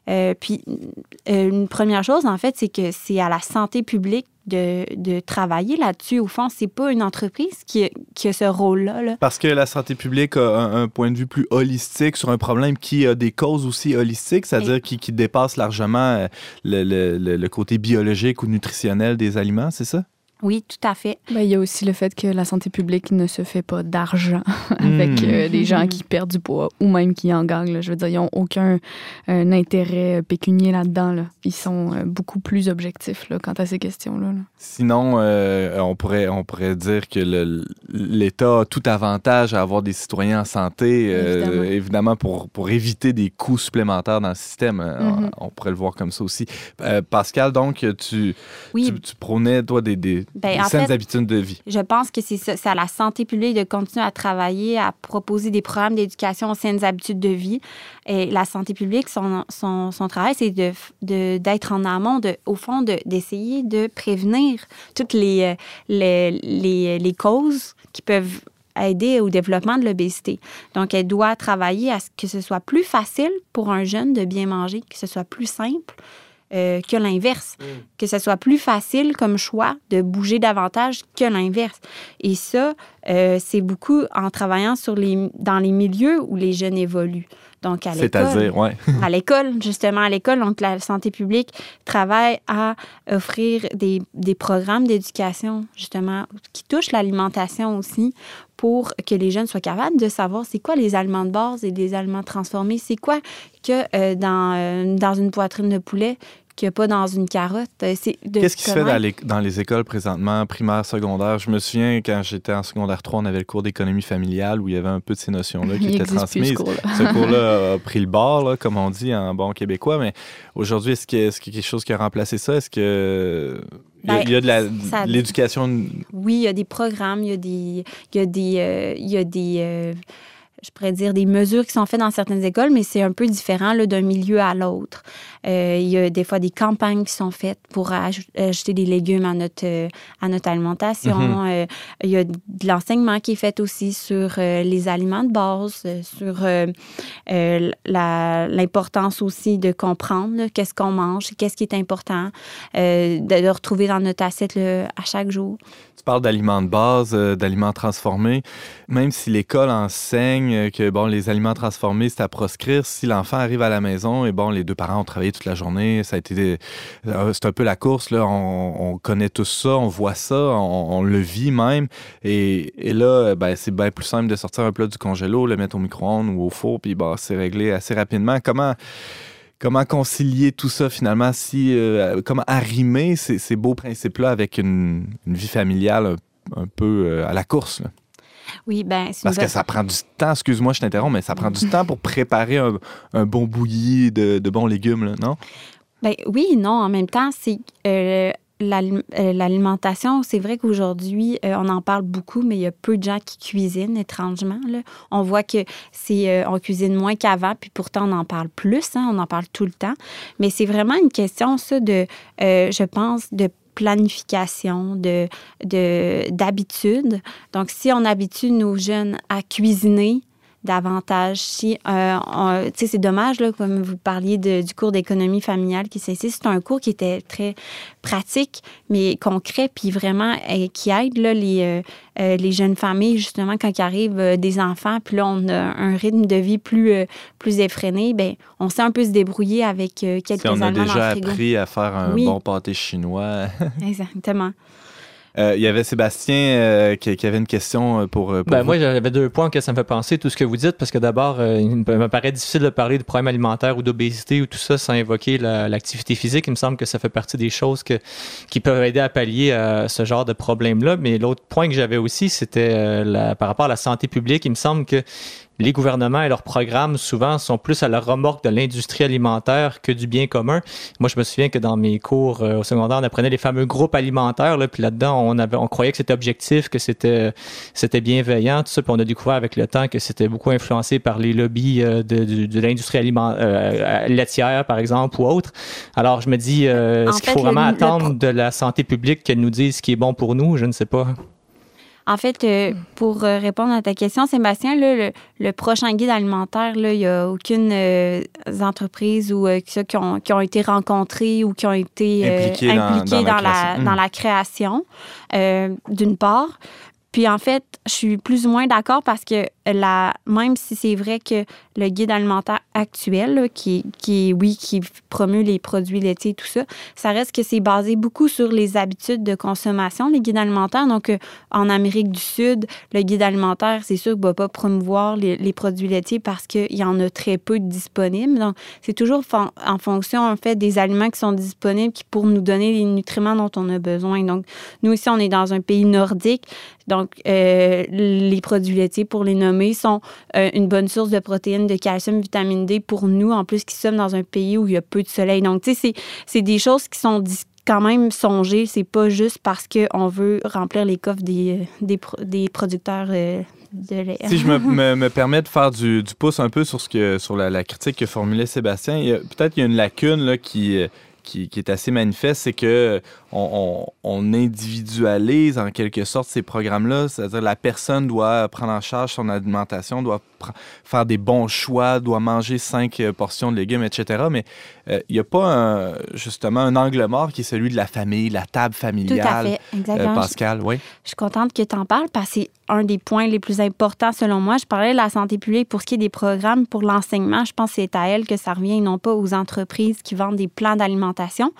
Euh, puis, euh, une première chose, en fait, c'est que c'est à la santé publique de, de travailler là-dessus. Au fond, c'est pas une entreprise qui, a- qui a ce rôle-là. là. Parce que la santé publique a un, un point de vue plus holistique sur un problème qui a des causes aussi holistiques, c'est-à-dire qui, qui dépasse largement euh, le, le- le- le côté biologique ou nutritionnel des aliments, c'est ça? Oui, tout à fait. Ben, il y a aussi le fait que la santé publique ne se fait pas d'argent <laughs> avec Hmm. euh, des gens qui perdent du poids ou même qui en gagnent. là. Je veux dire, ils n'ont aucun euh, intérêt pécunier là-dedans. là. Ils sont euh, beaucoup plus objectifs là, quant à ces questions-là. là. Sinon, euh, on, pourrait, on pourrait dire que le- l'État a tout avantage à avoir des citoyens en santé, euh, Évidemment. évidemment, pour, pour éviter des coûts supplémentaires dans le système. Euh, Mhm. on, on pourrait le voir comme ça aussi. Euh, Pascal, donc, tu, Oui, tu, tu prônais, toi, des, des, Ben, des saines fait, habitudes de vie. Je pense que c'est ça. C'est à la santé publique de continuer à travailler, à proposer des programmes d'éducation aux saines habitudes de vie. Et la santé publique, son, son, son travail, c'est de, de- d'être en amont, de, au fond, de, d'essayer de prévenir toutes les, euh, les, les, les causes qui peuvent aider au développement de l'obésité. Donc, elle doit travailler à ce que ce soit plus facile pour un jeune de bien manger, que ce soit plus simple euh, que l'inverse, que ce soit plus facile comme choix de bouger davantage que l'inverse. Et ça, euh, c'est beaucoup en travaillant sur les, dans les milieux où les jeunes évoluent. Donc, à l'école. C'est-à-dire, ouais. à l'école, justement, à l'école. Donc, la santé publique travaille à offrir des, des programmes d'éducation, justement, qui touchent l'alimentation aussi, pour que les jeunes soient capables de savoir c'est quoi les aliments de base et les aliments transformés, c'est quoi que euh, dans, euh, dans une poitrine de poulet qu'il n'y a pas dans une carotte. Euh, c'est Qu'est-ce qui se fait dans les, dans les écoles présentement, primaire, secondaire? Je me souviens, quand j'étais en secondaire 3, on avait le cours d'économie familiale où il y avait un peu de ces notions-là qui Il étaient existe plus, ce transmises. cours-là. Ce cours-là <laughs> a pris le bord, là, comme on dit en bon québécois, mais aujourd'hui, est-ce qu'il y, a- y quelque chose qui a remplacé ça? Est-ce que il y a, Ben, il y a de l'éducation Oui, il y a des programmes, il y a des, il y a des, euh, il y a des euh, je pourrais dire des mesures qui sont faites dans certaines écoles, mais c'est un peu différent d'un milieu à l'autre. Euh, il y a des fois des campagnes qui sont faites pour aj- ajouter des légumes à notre, euh, à notre alimentation. Mhm. Euh, il y a de l'enseignement qui est fait aussi sur les aliments de base, sur l'importance aussi de comprendre qu'est-ce qu'on mange, qu'est-ce qui est important, de, de retrouver dans notre assiette là, à chaque jour. Tu parles d'aliments de base, d'aliments transformés. Même si l'école enseigne que bon, les aliments transformés, c'est à proscrire, si l'enfant arrive à la maison et bon, les deux parents ont travaillé toute la journée, ça a été euh, c'est un peu la course là. On, on connaît tout ça, on voit ça, on, le vit même. Et, là, ben, c'est bien plus simple de sortir un plat du congélo, le mettre au micro-ondes ou au four, puis bon, c'est réglé assez rapidement. Comment Comment concilier tout ça finalement? Si, euh, comment arrimer ces, beaux principes-là avec une, vie familiale un, peu euh, à la course? Oui, ben c'est Parce que ça prend du temps, excuse-moi, je t'interromps, mais ça prend du temps pour préparer un, un bon bouilli de, de bons légumes, là, non? Ben oui, non, en même temps, c'est euh, euh, l'alimentation. C'est vrai qu'aujourd'hui, euh, on en parle beaucoup, mais il y a peu de gens qui cuisinent étrangement. là. On voit que c'est euh, on cuisine moins qu'avant, puis pourtant on en parle plus. hein, on en parle tout le temps. Mais c'est vraiment une question, ça, de, euh, je pense, de planification, de de- d'habitude. Donc, si on habitue nos jeunes à cuisiner, davantage. Si, euh, c'est dommage, là, comme vous parliez de- du cours d'économie familiale qui s'est c'est un cours qui était très pratique, mais concret, puis vraiment euh, qui aide là, les, euh, les jeunes familles, justement, quand il arrive des enfants, puis là, on a un rythme de vie plus, plus effréné, ben on sait un peu se débrouiller avec quelques Si on a déjà appris à faire un Oui. bon pâté chinois. <laughs> Exactement. Euh, Il y avait Sébastien euh, qui, qui avait une question euh, pour, pour Ben, vous. moi, j'avais deux points que ça me fait penser, tout ce que vous dites, parce que d'abord, il me paraît difficile de parler de problèmes alimentaires ou d'obésité ou tout ça sans évoquer la- l'activité physique. Il me semble que ça fait partie des choses que, qui peuvent aider à pallier ce genre de problème-là. Mais l'autre point que j'avais aussi, c'était euh, par rapport à la santé publique. Il me semble que les gouvernements et leurs programmes souvent sont plus à la remorque de l'industrie alimentaire que du bien commun. Moi, je me souviens que dans mes cours euh, au secondaire, on apprenait les fameux groupes alimentaires. Là, puis là-dedans, on avait, on croyait que c'était objectif, que c'était, c'était bienveillant, tout ça. Puis on a découvert avec le temps que c'était beaucoup influencé par les lobbies euh, de, de, de l'industrie alimentaire, euh, laitière, par exemple, ou autre. Alors, je me dis, euh, est-ce qu'il faut vraiment le attendre de la santé publique qu'elle nous dise ce qui est bon pour nous? Je ne sais pas. En fait, euh, pour euh, répondre à ta question, Sébastien, là, le, le prochain guide alimentaire, là, il n'y a aucune euh, entreprise ou euh, ça qui, ont, qui ont été rencontrées ou qui ont été euh, Impliquées dans- la création. dans la création, d'une part. Puis en fait, je suis plus ou moins d'accord parce que la, même si c'est vrai que le guide alimentaire actuel, qui, qui, oui, qui promeut les produits laitiers et tout ça, ça reste que c'est basé beaucoup sur les habitudes de consommation, les guides alimentaires. Donc, euh, en Amérique du Sud, le guide alimentaire, c'est sûr qu'il ne va pas promouvoir les, produits laitiers parce qu'il y en a très peu disponibles. Donc, c'est toujours en fonction, en fait, des aliments qui sont disponibles pour nous donner les nutriments dont on a besoin. Donc, nous ici, on est dans un pays nordique. Donc, euh, les produits laitiers, pour les nommer, sont euh, une bonne source de protéines, de calcium, vitamine D pour nous, en plus qui sommes dans un pays où il y a peu de soleil. Donc, tu sais, c'est- des choses qui sont quand même songer, c'est pas juste parce qu'on veut remplir les coffres des, euh, des, des producteurs euh, de lait. Si je me, <laughs> me- me permets de faire du, du pouce un peu sur, ce que, sur la, la critique que formulait Sébastien, peut-être qu'il y a une lacune là, qui, euh, qui, qui est assez manifeste, c'est que on, on- on individualise en quelque sorte ces programmes-là, c'est-à-dire la personne doit prendre en charge son alimentation, doit faire des bons choix, doit manger cinq euh, portions de légumes, etc. Mais euh, il n'y a pas un- justement un angle mort qui est celui de la famille, la table Tout à familiale. fait, Euh, exactement. Pascal, oui. Je suis contente que tu en parles parce que c'est un des points les plus importants selon moi. Je parlais de la santé publique pour ce qui est des programmes pour l'enseignement. Je pense que c'est à elle que ça revient, et non pas aux entreprises qui vendent des plans d'alimentation.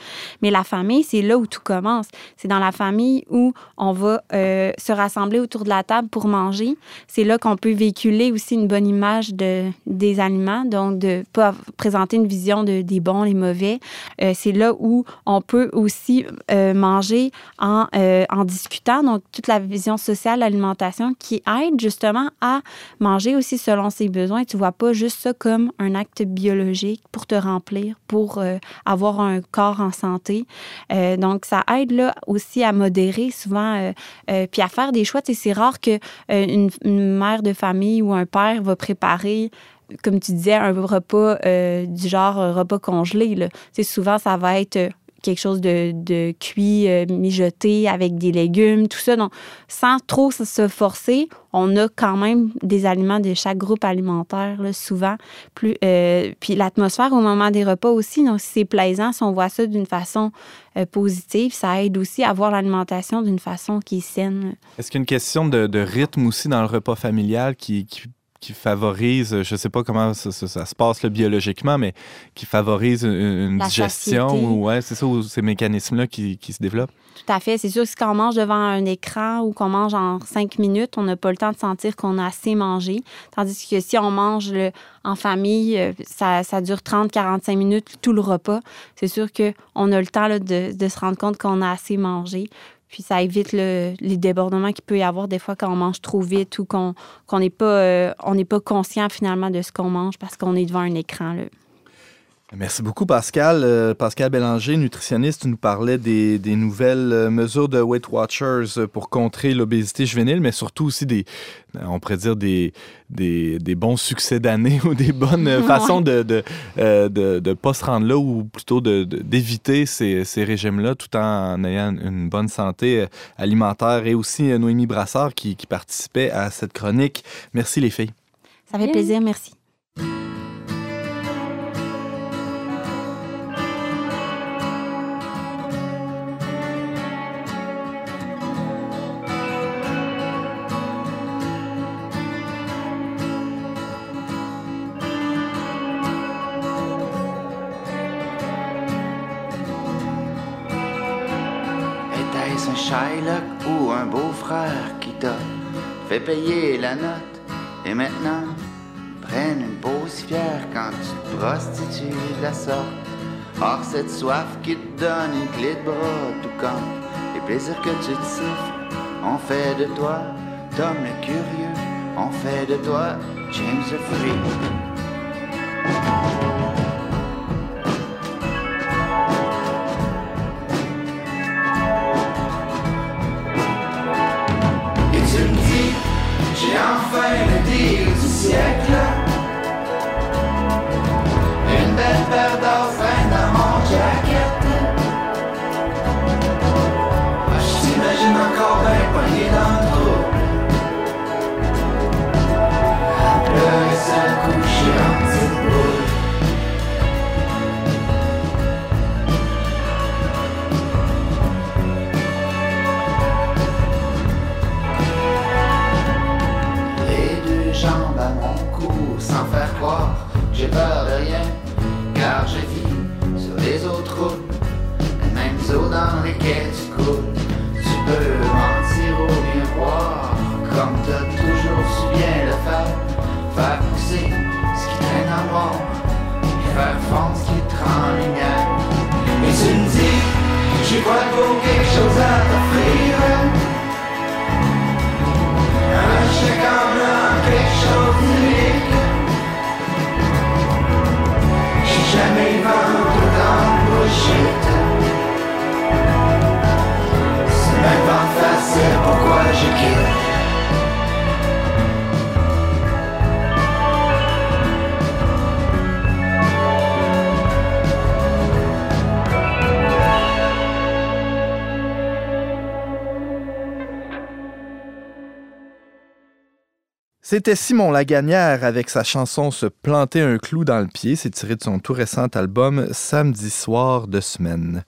Mais la famille, c'est là où tout commence. C'est dans la famille où on va euh, se rassembler autour de la table pour manger. C'est là qu'on peut véhiculer aussi une bonne image de, des aliments, donc de pas présenter une vision de, des bons, les mauvais. Euh, c'est là où on peut aussi euh, manger en, euh, en discutant, donc toute la vision sociale, l'alimentation qui aide justement à manger aussi selon ses besoins. Tu vois pas juste ça comme un acte biologique pour te remplir, pour avoir un corps en santé. Donc, ça aide là aussi à modérer souvent, puis à faire des choix. Tu sais, c'est rare que une, une mère de famille ou un père va préparer comme tu disais, un repas euh, du genre euh, repas congelé. Là. Souvent, ça va être euh, quelque chose de, de cuit, mijoté avec des légumes, tout ça. Donc, sans trop se- forcer, on a quand même des aliments de chaque groupe alimentaire, là, souvent. Plus, puis l'atmosphère au moment des repas aussi. Donc, si c'est plaisant, si on voit ça d'une façon positive, ça aide aussi à voir l'alimentation d'une façon qui est saine. Est-ce qu'il y a une question de, de rythme aussi dans le repas familial qui, qui, qui favorise, je ne sais pas comment ça, ça- ça se passe là, biologiquement, mais qui favorise une, digestion ouais, c'est ça, ou ces mécanismes-là qui, qui se développent? Tout à fait. C'est sûr que si on mange devant un écran ou qu'on mange en cinq minutes, on n'a pas le temps de sentir qu'on a assez mangé. Tandis que si on mange le- en famille, euh, ça, ça dure 30-45 minutes, tout le repas. C'est sûr qu'on a le temps là, de, de se rendre compte qu'on a assez mangé. Puis ça évite le- les débordements qu'il peut y avoir des fois quand on mange trop vite ou qu'on qu'on n'est pas, euh, n'est pas conscient finalement de ce qu'on mange parce qu'on est devant un écran. Merci beaucoup, Pascal. Euh, Pascal Bélanger, nutritionniste, tu nous parlais des, des nouvelles euh, mesures de Weight Watchers euh, pour contrer l'obésité juvénile, mais surtout aussi des, euh, on pourrait dire des, des, des bons succès d'année <laughs> ou des bonnes <laughs> Ouais. façons de de, euh, de, de pas se rendre là ou plutôt de- de- d'éviter ces, ces régimes-là tout en ayant une bonne santé alimentaire et aussi euh, Noémie Brassard qui, qui participait à cette chronique. Merci les filles. Ça fait plaisir, merci. Payer la note et maintenant prennent une pause fière quand tu te prostitues de la sorte? Or, cette soif qui te donne une clé de bras, tout comme les plaisirs que tu te siffles, on fait de toi Tom le curieux, on fait de toi James le fruit. C'était Simon Laganière avec sa chanson Se planter un clou dans le pied. C'est tiré de son tout récent album Samedi soir de semaine.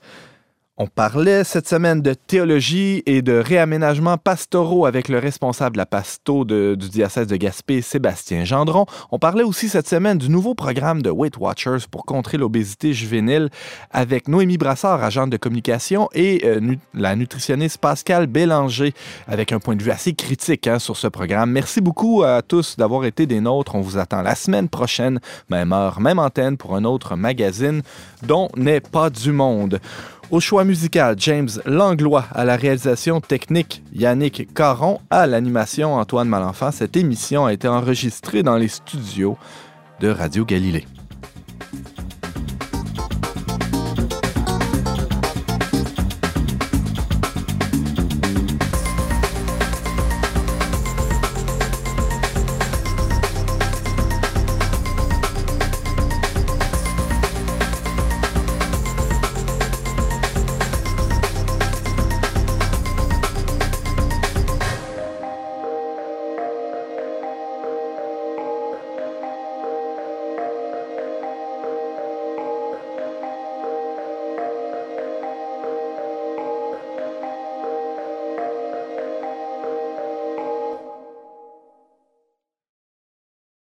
On parlait cette semaine de théologie et de réaménagement pastoraux avec le responsable la pasto du diocèse de Gaspé, Sébastien Gendron. On parlait aussi cette semaine du nouveau programme de Weight Watchers pour contrer l'obésité juvénile avec Noémie Brassard, agente de communication, et euh, la nutritionniste Pascal Bélanger avec un point de vue assez critique hein, sur ce programme. Merci beaucoup à tous d'avoir été des nôtres. On vous attend la semaine prochaine, même heure, même antenne pour un autre magazine dont n'est pas du monde. Au choix musical, James Langlois à la réalisation technique, Yannick Caron à l'animation, Antoine Malenfant. Cette émission a été enregistrée dans les studios de Radio Galilée.